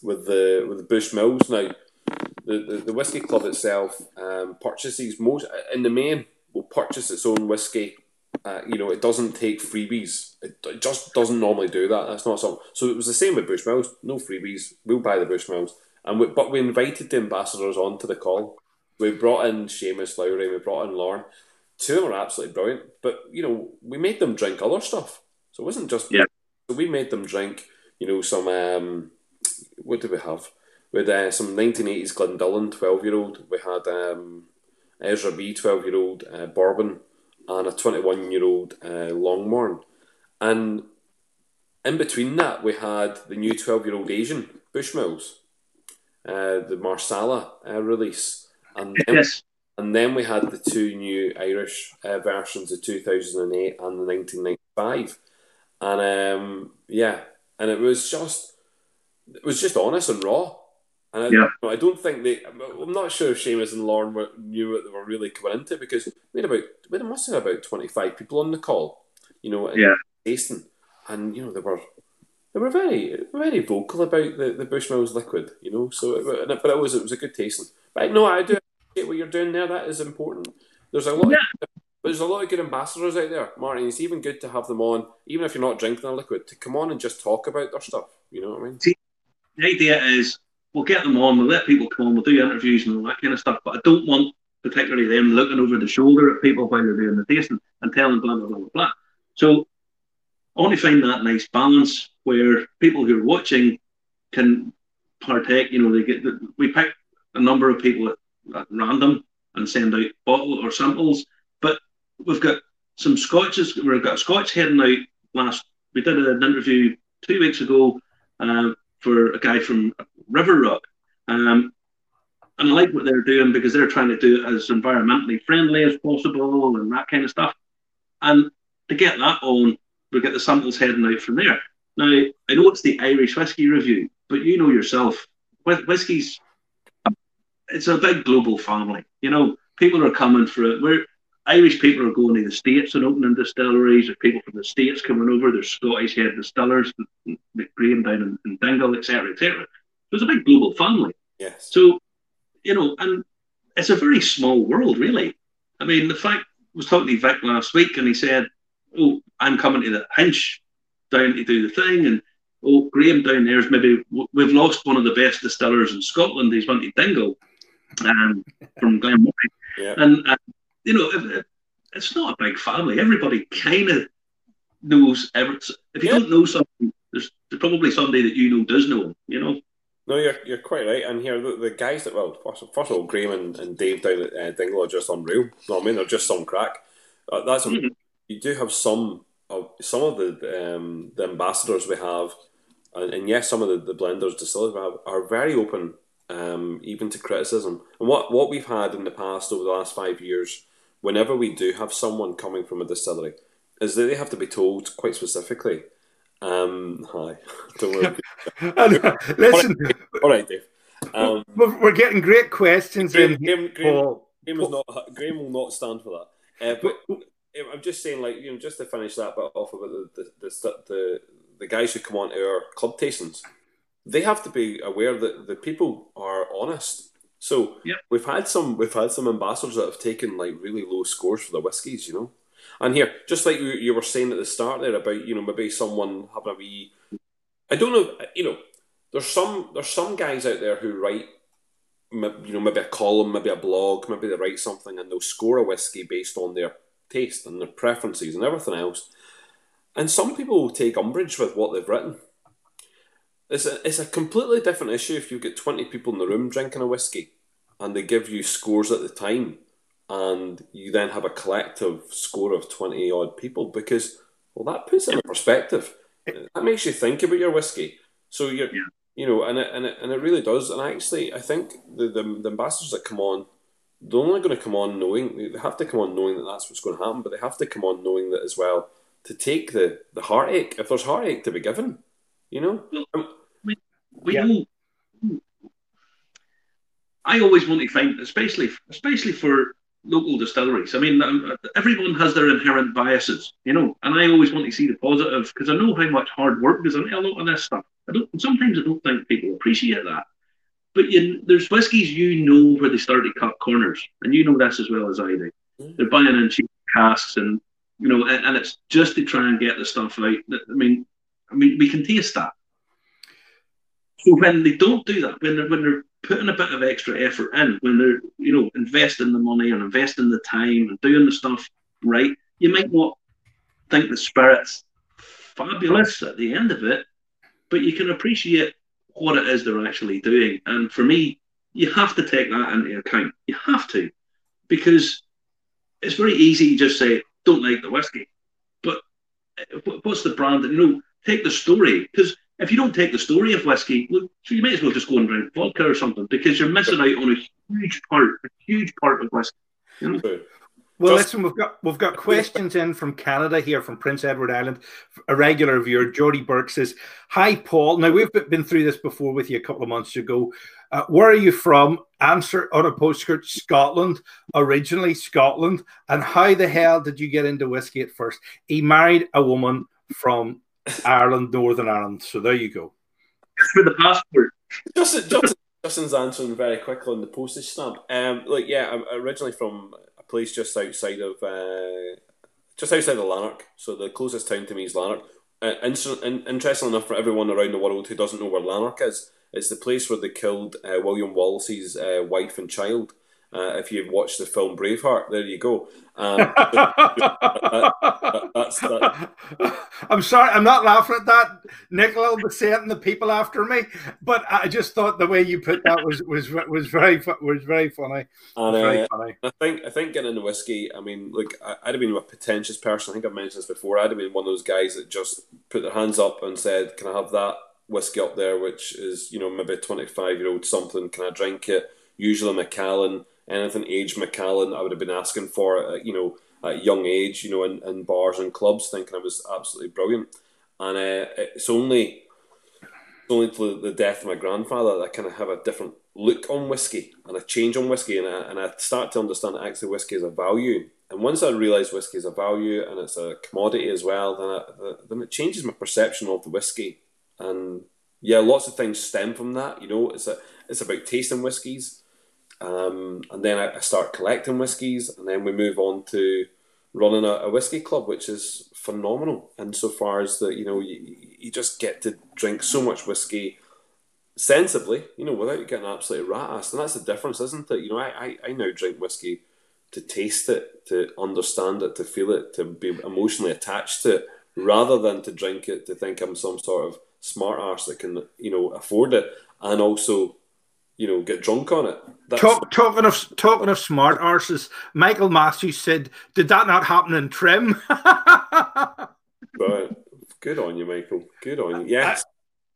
with the with the Bushmills. Now the, the, the whiskey club itself um, purchases most in the main will purchase its own whiskey. Uh, you know, it doesn't take freebies. It, it, just doesn't normally do that. That's not something. So it was the same with Bushmills. No freebies. We'll buy the Bushmills. And we, but we invited the ambassadors onto the call. We brought in Seamus Lowry. We brought in Lauren. Two of them are absolutely brilliant. But you know, we made them drink other stuff. So it wasn't just. Yeah. So we made them drink. You know, some. Um, what did we have? With uh, some 1980s Glendullan 12 year old. We had um, Ezra B 12 year old uh, Bourbon and a 21 year old uh, Longmorn. And in between that, we had the new 12 year old Asian Bushmills, uh, the Marsala uh, release. And then, yes. and then we had the two new Irish uh, versions, of 2008 and the 1995. And um, yeah, and it was just, it was just honest and raw and I, yeah. I don't think they. I'm not sure if Seamus and Lauren were, knew what they were really coming into because we had about we had, must have about 25 people on the call, you know, yeah, tasting, and you know they were they were very very vocal about the, the Bushmills liquid, you know. So, it, but it was it was a good tasting. But no, I do appreciate what you're doing there. That is important. There's a lot. Yeah. Of, there's a lot of good ambassadors out there, Martin. It's even good to have them on, even if you're not drinking a liquid, to come on and just talk about their stuff. You know what I mean? See, the idea is we'll get them on, we'll let people come on, we'll do interviews and all that kind of stuff. But I don't want particularly them looking over the shoulder at people while they're doing the tasting and telling blah blah blah blah blah. So I want to find that nice balance where people who are watching can partake. You know, they get we pick a number of people at, at random and send out bottle or samples. But we've got some scotches. We've got a scotch heading out last. We did an interview two weeks ago uh, for a guy from River Rock. Um, and I like what they're doing because they're trying to do it as environmentally friendly as possible and that kind of stuff. And to get that on, we get the samples heading out from there. Now, I know it's the Irish whiskey review, but you know yourself, whiskey's it's a big global family. You know, people are coming for it. We're Irish people are going to the States and opening distilleries. There's people from the States coming over. There's Scottish head distillers, McGrane down in, in Dingle, etc., etc. It was a big global family. Yes. So, you know, and it's a very small world, really. I mean, the fact I was talking to Vic last week, and he said, "Oh, I'm coming to the Hinch down to do the thing," and oh, Graham down there is maybe we've lost one of the best distillers in Scotland. He's went to Dingle. um, from Glenmorangie. Yeah. And, uh, you know, it's not a big family. Everybody kind of knows. Every, if you Yeah. don't know something, there's, there's probably somebody that you know does know. You know. No, you're you're quite right. And here, the, the guys that well, first, first of all, Graham and, and Dave down at uh, Dingle are just unreal. You know what I mean? They're just some crack. Uh, that's Mhm. you do have some of some of the um, the ambassadors we have, and, and yes, some of the, the blenders distillers we have are very open, um, even to criticism. And what what we've had in the past over the last five years, whenever we do have someone coming from a distillery, is that they have to be told quite specifically. Um, hi, (laughs) don't worry. (laughs) Listen, All right, Dave. Um, we're we're getting great questions Graham, in Graham, Graham. Graham, is not, Graham will not stand for that. Uh, but I'm just saying, like you know, just to finish that bit off about the the, the the the guys who come on to our club tastings, they have to be aware that the people are honest. So Yep. we've had some we've had some ambassadors that have taken like really low scores for the whiskies, you know. And here, just like you, you were saying at the start there about you know maybe someone having a wee, I don't know, you know, there's some there's some guys out there who write you know, maybe a column, maybe a blog, maybe they write something and they'll score a whiskey based on their taste and their preferences and everything else. And some people will take umbrage with what they've written. It's a, it's a completely different issue if you've got 20 people in the room drinking a whiskey and they give you scores at the time and you then have a collective score of 20 odd people because, well, that puts it in perspective. That makes you think about your whiskey. So you're, Yeah. you know, and it, and it, and it really does. And actually, I think the, the, the ambassadors that come on, they're only going to come on knowing, they have to come on knowing that that's what's going to happen, but they have to come on knowing that as well to take the, the heartache, if there's heartache to be given, you know? Um, We Yeah. know. I always want to find, especially especially for local distilleries. I mean, um, everyone has their inherent biases, you know, and I always want to see the positive because I know how much hard work goes into a lot of this stuff. I don't. Sometimes I don't think people appreciate that. But you, there's whiskies you know where they start to cut corners, and you know this as well as I do. Mm. They're buying in cheap casks, and you know, and, and it's just to try and get the stuff out. I mean, I mean, we can taste that. When they don't do that, when they're when they're putting a bit of extra effort in, when they're you know investing the money and investing the time and doing the stuff right, you might not think the spirit's fabulous at the end of it, but you can appreciate what it is they're actually doing. And for me, you have to take that into account. You have to, because it's very easy to just say don't like the whiskey, but uh, what's the brand? You know, take the story because if you don't take the story of whiskey, well, so you might as well just go and drink vodka or something because you're missing out on a huge part, a huge part of whiskey. You know? so- Well, Just- listen, we've got we've got questions in from Canada here from Prince Edward Island. A regular viewer, Jody Burke says, "Hi, Paul. Now we've been through this before with you a couple of months ago. Uh, where are you from? Answer on a postcard: Scotland, originally Scotland. And how the hell did you get into whiskey at first? He married a woman from Ireland, Northern Ireland. So there you go. For the passport, Justin, Justin, Justin's answering very quickly on the postage stamp. Um, like, yeah, I'm originally from a place just outside of, uh, just outside of Lanark. So the closest town to me is Lanark. Uh, inter- in- interesting enough for everyone around the world who doesn't know where Lanark is, it's the place where they killed uh, William Wallace's uh, wife and child. Uh, if you've watched the film Braveheart, there you go. Um, (laughs) that's that. (laughs) I'm sorry, I'm not laughing at that. Nicola will be saying the people after me, but I just thought the way you put that was was was very was very funny. And, Very uh, funny. I think I think getting into whiskey. I mean, look, I, I'd have been a pretentious person. I think I've mentioned this before. I'd have been one of those guys that just put their hands up and said, "Can I have that whiskey up there?" Which is, you know, maybe a twenty-five year old something. Can I drink it? Usually Macallan, anything aged Macallan. I would have been asking for, it, you know, at a young age, you know, in, in bars and clubs, thinking I was absolutely brilliant. And uh, it's only it's only to the death of my grandfather that I kind of have a different look on whiskey and a change on whiskey, and I, and I start to understand that actually whiskey is a value. And once I realise whiskey is a value and it's a commodity as well, then I, then it changes my perception of the whiskey. And yeah, lots of things stem from that. You know, it's a it's about tasting whiskies, um, and then I, I start collecting whiskies, and then we move on to running a, a whiskey club, which is phenomenal. Insofar as that, you know, you, you just get to drink so much whiskey sensibly, you know, without getting absolutely rat assed. And that's the difference, isn't it? You know, I, I, I now drink whiskey to taste it, to understand it, to feel it, to be emotionally attached to it, rather than to drink it to think I'm some sort of smart arse that can, you know, afford it and also, you know, get drunk on it. Talk, talking of talking of smart arses, Michael Matthews said, "Did that not happen in Trim?" (laughs) right. Good on you, Michael. Good on you. Yes.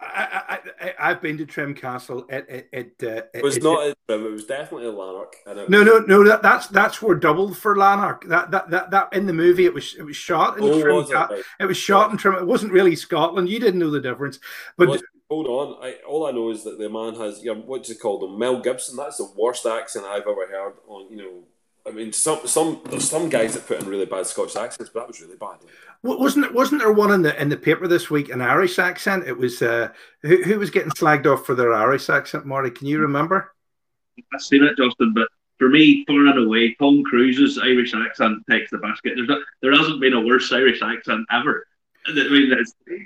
I, I, have been to Trim Castle. It, it, it, uh, it was not at Trim. It was definitely a Lanark. no, no, no. That, that's that's where doubled for Lanark. That, that that that in the movie it was it was shot in oh, Trim. Was it? it? was shot yeah. in Trim. It wasn't really Scotland. You didn't know the difference. But hold on. I, all I know is that the man has you know, what's it called? Mel Gibson. That's the worst accent I've ever heard on. You know, I mean, some some there's some guys that put in really bad Scottish accents, but that was really bad. Wasn't it? Wasn't there one in the in the paper this week an Irish accent? It was uh, who who was getting slagged off for their Irish accent. Marty, can you remember? I've seen it, Justin, but for me, far and away, Tom Cruise's Irish accent takes the basket. There's not, there hasn't been a worse Irish accent ever. I mean,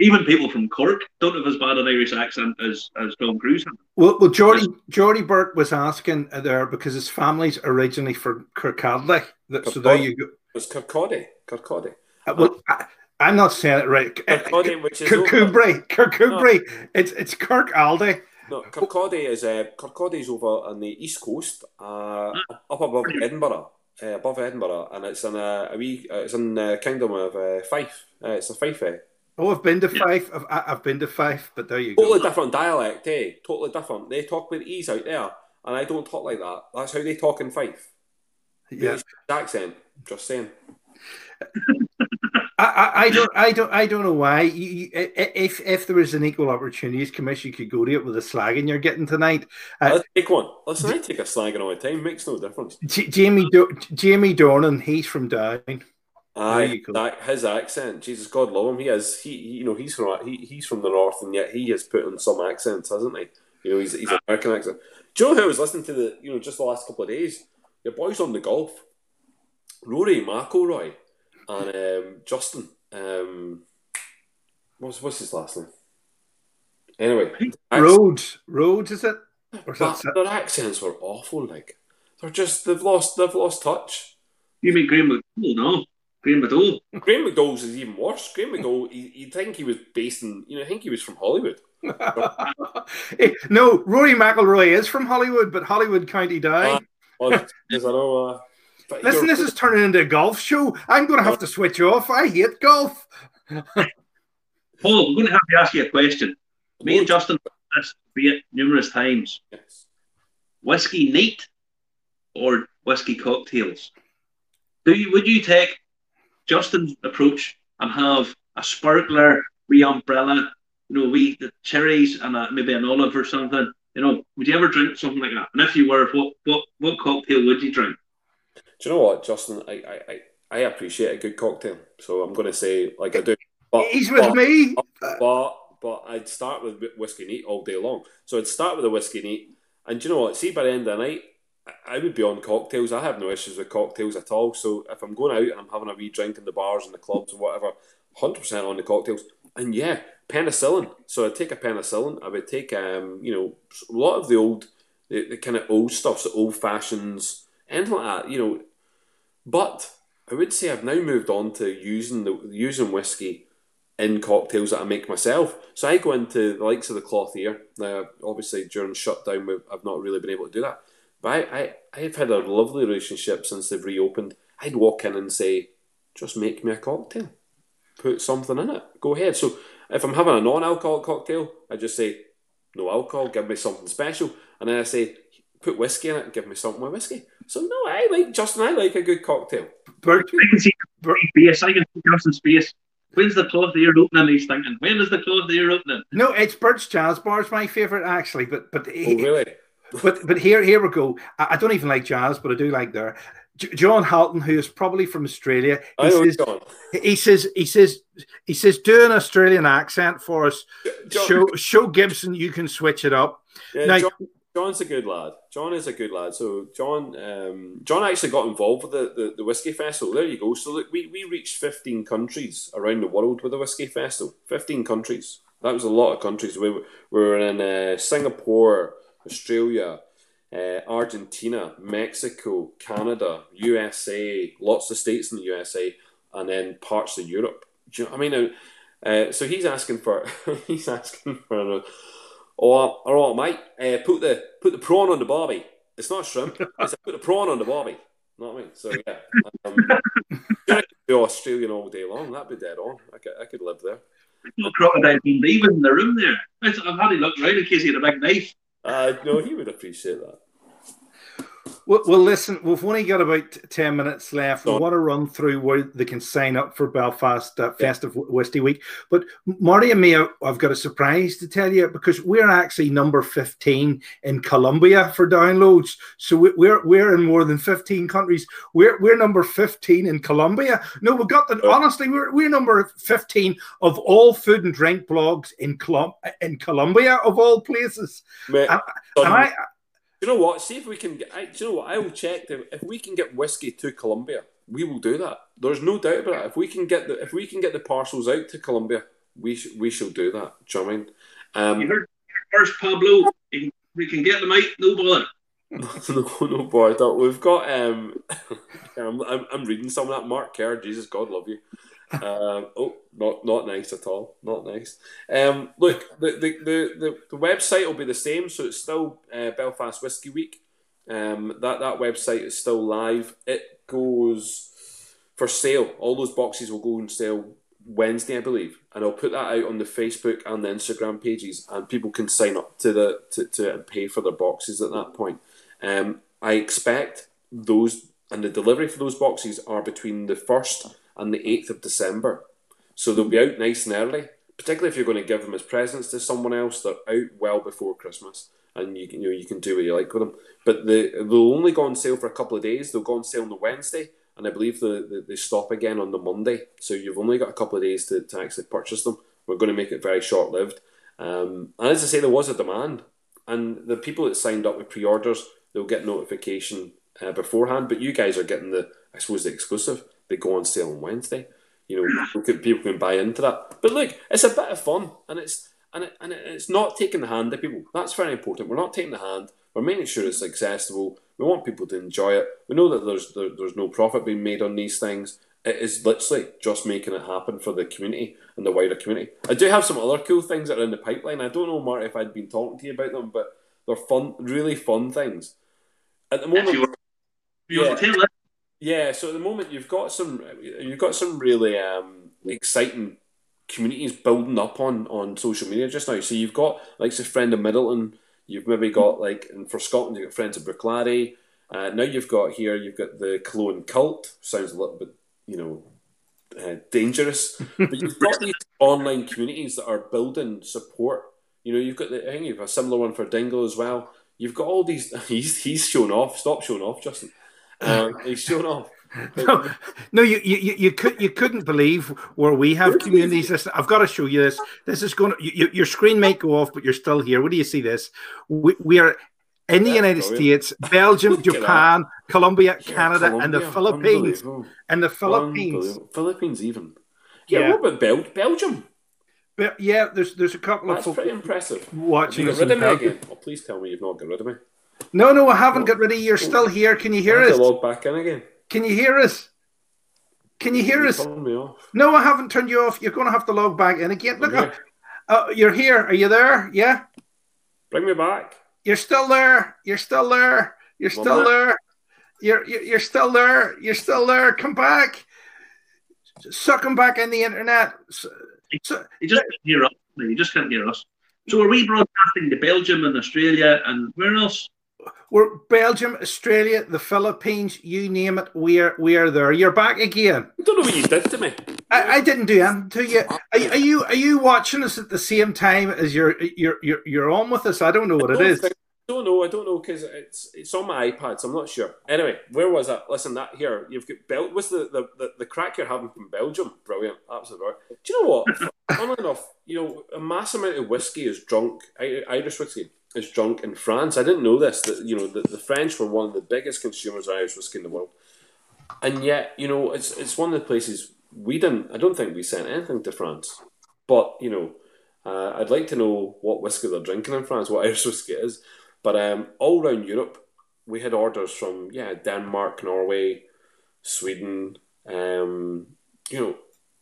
even people from Cork don't have as bad an Irish accent as, as Tom Cruise. Well, well, Geordie Geordie Burke was asking there because his family's originally from Kirkcaldy. So there you go. It's Kirkcaldy. Kirkcaldy. Uh, well, I, am not saying it right. Kirkcaldy, which is Kirkcudbright. Kirkcudbright. No. It's it's Kirk Aldi. No, Kirkcaldy is uh, Kirkcaldy's over on the east coast, uh, up above Edinburgh uh, above Edinburgh, and it's in a, a wee, uh, it's in the kingdom of uh, Fife. Uh, it's a Fife. Eh? Oh, I've been to Fife. I've, I've been to Fife, but there you totally go. Totally different dialect, eh? Totally different. They talk with ease out there, and I don't talk like that. That's how they talk in Fife. Yeah, accent. Just saying. (laughs) I, I, don't I don't I don't know why. You, you, if if there was an equal opportunities commission, you could go to it with the slagging you're getting tonight. Uh, Let's take one. Listen, I take a slagging all the time. Makes no difference. J- Jamie Do- Jamie Dornan, he's from Down. Aye, that, his accent, Jesus God love him. He has he, he, you know he's from he, he's from the north, and yet he has put in some accents, hasn't he? You know, he's he's an American accent. Do you know who I was listening to the you know just the last couple of days? Your boys on the golf, Rory McIlroy and um, Justin. Um, what's what's his last name? Anyway, Rhodes. Rhodes is it? Or that, their accents were awful. Like they're just they've lost they've lost touch. You mean Graeme McDowell? No, Graeme McDowell. Graeme McDowell's is even worse. Graeme McDowell, you'd think he was based in, you know, I think he was from Hollywood. (laughs) no, Rory McIlroy is from Hollywood, but Hollywood County Down. Uh, well, I know. Uh, Listen, this is turning into a golf show. I'm going to have to switch off. I hate golf. (laughs) Paul, I'm going to have to ask you a question. Me and Justin this it numerous times. Yes. Whiskey neat or whiskey cocktails? Do you would you take Justin's approach and have a sparkler, wee umbrella, you know, wee the cherries and a, maybe an olive or something? You know, would you ever drink something like that? And if you were, what what what cocktail would you drink? Do you know what, Justin? I, I, I appreciate a good cocktail, so I'm going to say like I do. But, He's with but, me. But but I'd start with whiskey neat all day long. So I'd start with a whiskey neat, and do you know what? See, by the end of the night, I would be on cocktails. I have no issues with cocktails at all. So if I'm going out and I'm having a wee drink in the bars and the clubs and whatever, hundred percent on the cocktails. And yeah, penicillin. So I'd take a penicillin. I would take um, you know, a lot of the old, the, the kind of old stuff, the old fashions, anything like that. You know, but I would say I've now moved on to using the using whiskey in cocktails that I make myself. So I go into the likes of the Cloth Ear. Now, obviously, during shutdown, I've not really been able to do that. But I, I, I've had a lovely relationship since they've reopened. I'd walk in and say, just make me a cocktail. Put something in it. Go ahead. So if I'm having a non-alcoholic cocktail, I just say, no alcohol, give me something special. And then I say, put whiskey in it and give me something with whiskey. So no, I like Justin. I like a good cocktail. Bert, I can see space. I can see Justin's space. When's the Cloth Ear opening? He's thinking. When is the Cloth Ear opening? No, it's Bert's Jazz Bar. It's my favorite actually. But but oh, really? But but here here we go. I, I, don't even like jazz, but I do like there. John Halton, who is probably from Australia, he says, he says he says he says do an Australian accent for us. John, show show Gibson you can switch it up. Yeah, now, John, John's a good lad. John is a good lad. So John, um, John actually got involved with the, the, the whiskey festival. There you go. So look, we, we reached fifteen countries around the world with the whiskey festival. Fifteen countries. That was a lot of countries. We, we were in uh, Singapore, Australia, uh, Argentina, Mexico, Canada, USA, lots of states in the USA, and then parts of Europe. You know, I mean, uh, so he's asking for (laughs) he's asking for. Oh, all right, mate. Uh, put the put the prawn on the barbie. It's not shrimp. (laughs) It's put the prawn on the barbie. You Know what I mean? So yeah, um, (laughs) be Australian all day long. That'd be dead on. I could, I could live there. No crocodile leaving in the room there. I've had to look around in case he had a big knife. Uh, no, he would appreciate that. Well, well, listen, we've only got about 10 minutes left. We want to run through where they can sign up for Belfast uh, Festive Whisky Week. But Marty and me, I've got a surprise to tell you because we're actually number 15 in Colombia for downloads. So we're we're in more than 15 countries. We're we're number 15 in Colombia. No, we got the honestly, we're we're number 15 of all food and drink blogs in Colum- in Colombia of all places. Mate, and, and I you know what? See if we can get. I, do you know what? I will check them. If we can get whiskey to Colombia, we will do that. There's no doubt about it. If we can get the if we can get the parcels out to Colombia, we sh- we shall do that. Do you know I mean? Um, you heard first, Pablo. We can get them out. No bother. (laughs) no, no, boy, don't. We've got. Um, (laughs) I'm, I'm, I'm reading some of that. Mark Kerr, Jesus, God love you. Um, oh, not not nice at all. Not nice. Um, look, the, the, the, the, website will be the same, so it's still uh, Belfast Whisky Week. Um, that that website is still live. It goes for sale. All those boxes will go on sale Wednesday, I believe, and I'll put that out on the Facebook and the Instagram pages, and people can sign up to the to, to and pay for their boxes at that point. Um, I expect those and the delivery for those boxes are between the first and the 8th of December. So they'll be out nice and early, particularly if you're going to give them as presents to someone else. They're out well before Christmas, and you, you know you can do what you like with them. But the, they'll only go on sale for a couple of days. They'll go on sale on the Wednesday, and I believe the, the, they stop again on the Monday. So you've only got a couple of days to, to actually purchase them. We're going to make it very short lived. Um, and as I say, there was a demand, and the people that signed up with pre-orders, they'll get notification uh, beforehand. But you guys are getting the, I suppose, the exclusive they go on sale on Wednesday. You know, people can, people can buy into that. But look, it's a bit of fun, and it's and it, and it's not taking the hand of people. That's very important. We're not taking the hand. We're making sure it's accessible. We want people to enjoy it. We know that there's there, there's no profit being made on these things. It is literally just making it happen for the community and the wider community. I do have some other cool things that are in the pipeline. I don't know, Mark, if I'd been talking to you about them, but they're fun, really fun things. At the moment, if you, were, if you yeah, yeah, so at the moment you've got some you've got some really um, exciting communities building up on on social media just now. So you've got like a friend of Midleton, you've maybe got like and for Scotland you've got friends of Bruichladdich. Uh, now you've got here you've got the Killowen cult. Sounds a little bit you know uh, dangerous, (laughs) but you've got these online communities that are building support. You know you've got the I think you've got a similar one for Dingle as well. You've got all these. (laughs) He's he's shown off. Stop showing off, Justin. Um, he's shown off. No, no, you, you you could you couldn't believe where we have communities. Listen, I've got to show you this. This is going. To, you, your screen might go off, but you're still here. What do you see? This we, we are in the That's United brilliant. States, (laughs) Belgium, Japan, Colombia, Canada, Colombia, and the Philippines. And the Philippines. Philippines, even. Yeah, yeah. what about Bel- Belgium? But yeah, there's there's a couple That's of pretty impressive. Watching you got rid of me again. Oh, please tell me you've not got rid of me. No, no, I haven't got rid of you. You're still here. Can you hear us? log back in again. Can you hear us? Can you hear us? No, I haven't turned you off. You're going to have to log back in again. Look, uh, uh, you're here. Are you there? Yeah. Bring me back. You're still there. You're still there. You're still there. You're, you're you're still there. You're still there. Come back. Suck him back in the internet. So, he just can't hear us. He just can't hear us. So are we broadcasting to Belgium and Australia and where else? We're Belgium, Australia, the Philippines, you name it, we're we're there. You're back again. I don't know what you did to me. I, I didn't do anything to you. Are, are, you are you watching us at the same time as you're you're you're, you're on with us? I don't know what it is. Think, I don't know. I don't know because it's it's on my iPad, so I'm not sure. Anyway, where was that? Listen, that here you've got Bel. What's the, the, the, the crack you're having from Belgium? Brilliant, absolutely. Do you know what? (laughs) Funnily enough, you know a mass amount of whiskey is drunk. Irish whiskey is drunk in France. I didn't know this. That you know the, the French were one of the biggest consumers of Irish whiskey in the world, and yet you know it's it's one of the places we didn't. I don't think we sent anything to France, but you know Uh, I'd like to know what whiskey they're drinking in France, what (laughs) Irish whiskey is. But um, all around Europe, we had orders from yeah Denmark, Norway, Sweden, um, you know,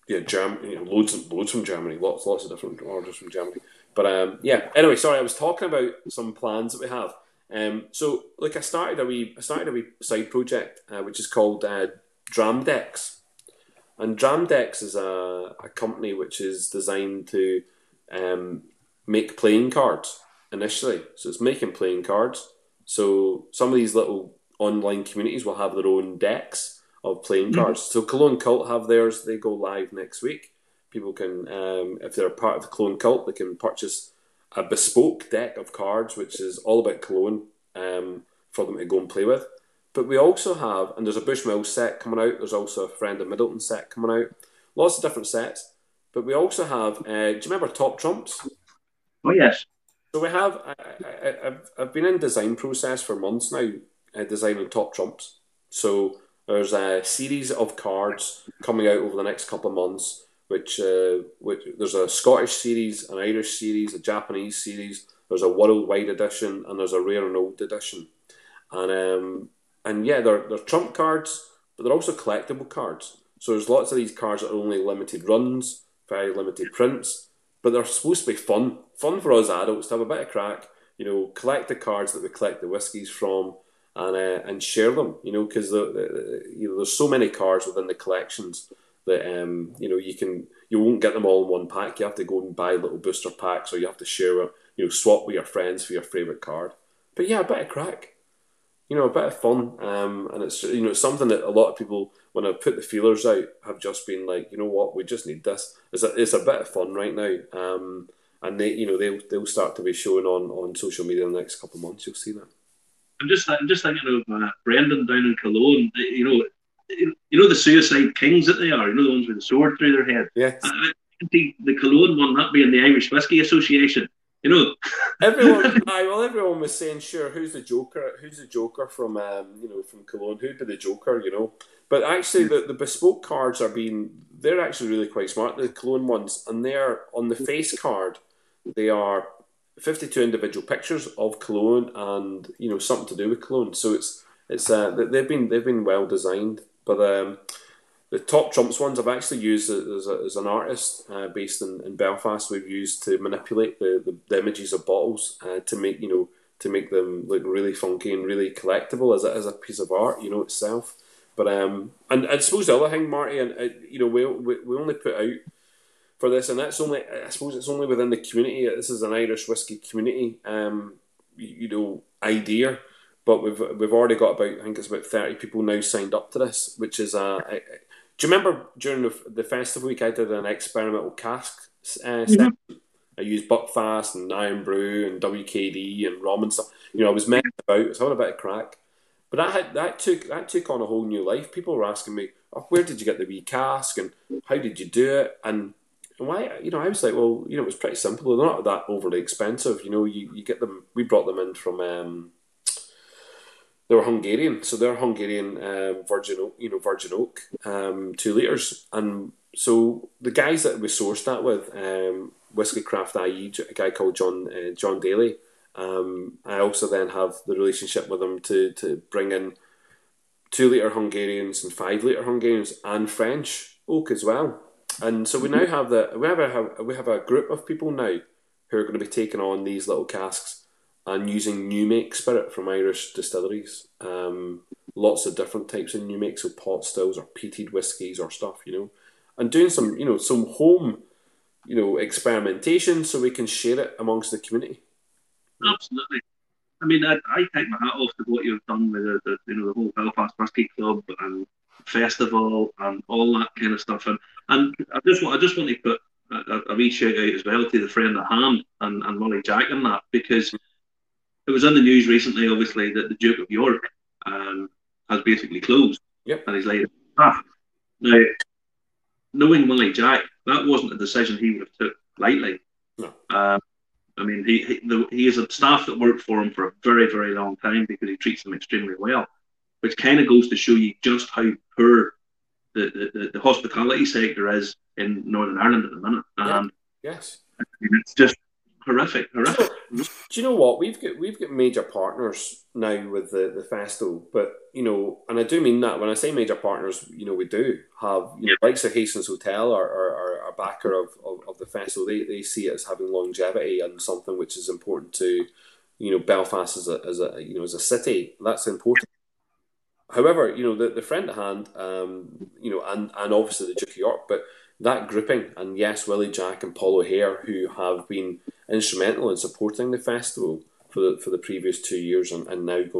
yeah, Germany, you know, loads, loads from Germany, lots, lots of different orders from Germany. But um, yeah, anyway, sorry, I was talking about some plans that we have. Um, so, like, I started a wee, I started a wee side project uh, which is called uh, Dramdex, and Dramdex is a, a company which is designed to um, make playing cards initially. So it's making playing cards. So some of these little online communities will have their own decks of playing mm-hmm. cards. So Killowen Cult have theirs. They go live next week. People can, um, if they're part of the Killowen Cult, they can purchase a bespoke deck of cards, which is all about Killowen um, for them to go and play with. But we also have, and there's a Bushmill set coming out. There's also a Friend of Midleton set coming out. Lots of different sets. But we also have. Uh, do you remember Top Trumps? Oh yes. So we have. I, have I've been in design process for months now, uh, designing Top Trumps. So there's a series of cards coming out over the next couple of months. Which, uh, which there's a Scottish series, an Irish series, a Japanese series. There's a worldwide edition, and there's a rare and old edition. And um, and yeah, they're they're trump cards, but they're also collectible cards. So there's lots of these cards that are only limited runs, very limited prints, but they're supposed to be fun, fun for us adults to have a bit of crack. You know, collect the cards that we collect the whiskies from, and uh, and share them. You know, because the, the, you know there's so many cards within the collections that um, you know you can you won't get them all in one pack. You have to go and buy little booster packs, or you have to share you know swap with your friends for your favorite card. But yeah, a bit of crack you know, a bit of fun. Um, and it's you know something that a lot of people, when I put the feelers out, have just been like, you know what, we just need this. It's a, it's a bit of fun right now. Um, and they, you know, they'll they'll start to be showing on on social media in the next couple of months. You'll see that. I'm just I'm just thinking of uh, Brendan down in Killowen. You know, you know the suicide kings that they are. You know the ones with the sword through their head. Yeah. Uh, the, the Killowen one, that being the Irish Whiskey Association you know. (laughs) everyone, I well, everyone was saying, sure, who's the Joker? Who's the Joker from, um, you know, from Killowen? Who'd be the Joker? You know, but actually, the, the bespoke cards are being they're actually really quite smart. The Killowen ones, and they're on the face card. They are fifty-two individual pictures of Killowen, and you know something to do with Killowen. So it's it's uh, they've been they've been well designed, but um, the top trumps ones I've actually used as, a, as an artist uh, based in, in Belfast. We've used to manipulate the, the, the images of bottles uh, to make you know to make them look really funky and really collectible as a, as a piece of art, you know itself. But um, and I suppose the other thing, Marty, and uh, you know we, we we only put out for this, and that's only I suppose it's only within the community. This is an Irish whiskey community, um, you, you know, idea but we've we've already got about I think it's about thirty people now signed up to this, which is a, a do you remember during the, the festival week I did an experimental cask uh, mm-hmm. I used Buckfast and Irn-Bru and WKD and rum and stuff. You know, I was messing about, I was having a bit of crack. But that had, that took that took on a whole new life. People were asking me, oh, "Where did you get the wee cask?" and "How did you do it?" and why you know I was like, well, you know, it was pretty simple. They're not that overly expensive. You know, you, you get them. We brought them in from um, they were Hungarian, so they're Hungarian um, virgin oak, you know, virgin oak, um, two liters, and so the guys that we sourced that with, um, Whiskeycraft IE, a guy called John uh, John Daly. Um, I also then have the relationship with them to to bring in two liter Hungarians and five liter Hungarians and French oak as well. And so we now have the we have a we have a group of people now who are going to be taking on these little casks and using new make spirit from Irish distilleries. Um, lots of different types of new make, so pot stills or peated whiskies or stuff, you know, and doing some, you know, some home, you know, experimentation so we can share it amongst the community. Absolutely. I mean, I, I take my hat off to what you've done with the, the you know the whole Belfast Whisky Club and festival and all that kind of stuff. And and I just want I just want to put a, a wee shout out as well to the friend of Hand and, and Willie Jack and that because it was in the news recently, obviously, that the Duke of York um, has basically closed. Yep. And he's laid off. Now, knowing Willie Jack, that wasn't a decision he would have took lightly. No. Um, I mean, he he, the, he has a staff that worked for him for a very, very long time because he treats them extremely well, which kind of goes to show you just how poor the, the, the, the hospitality sector is in Northern Ireland at the minute. And Yes. It's just horrific, horrific. Do you know what we've got? We've got major partners now with the the festival, but you know, and I do mean that when I say major partners, you know, we do have you know, likes of Hastings Hotel are are, are backer of, of, of the festival. They they see it as having longevity and something which is important to you know Belfast as a as a you know as a city. That's important. However, you know the, the friend at hand, um, you know, and and obviously the Duke of York, but that grouping, and yes, Willie Jack and Paul O'Hare, who have been instrumental in supporting the festival for the, for the previous two years and, and now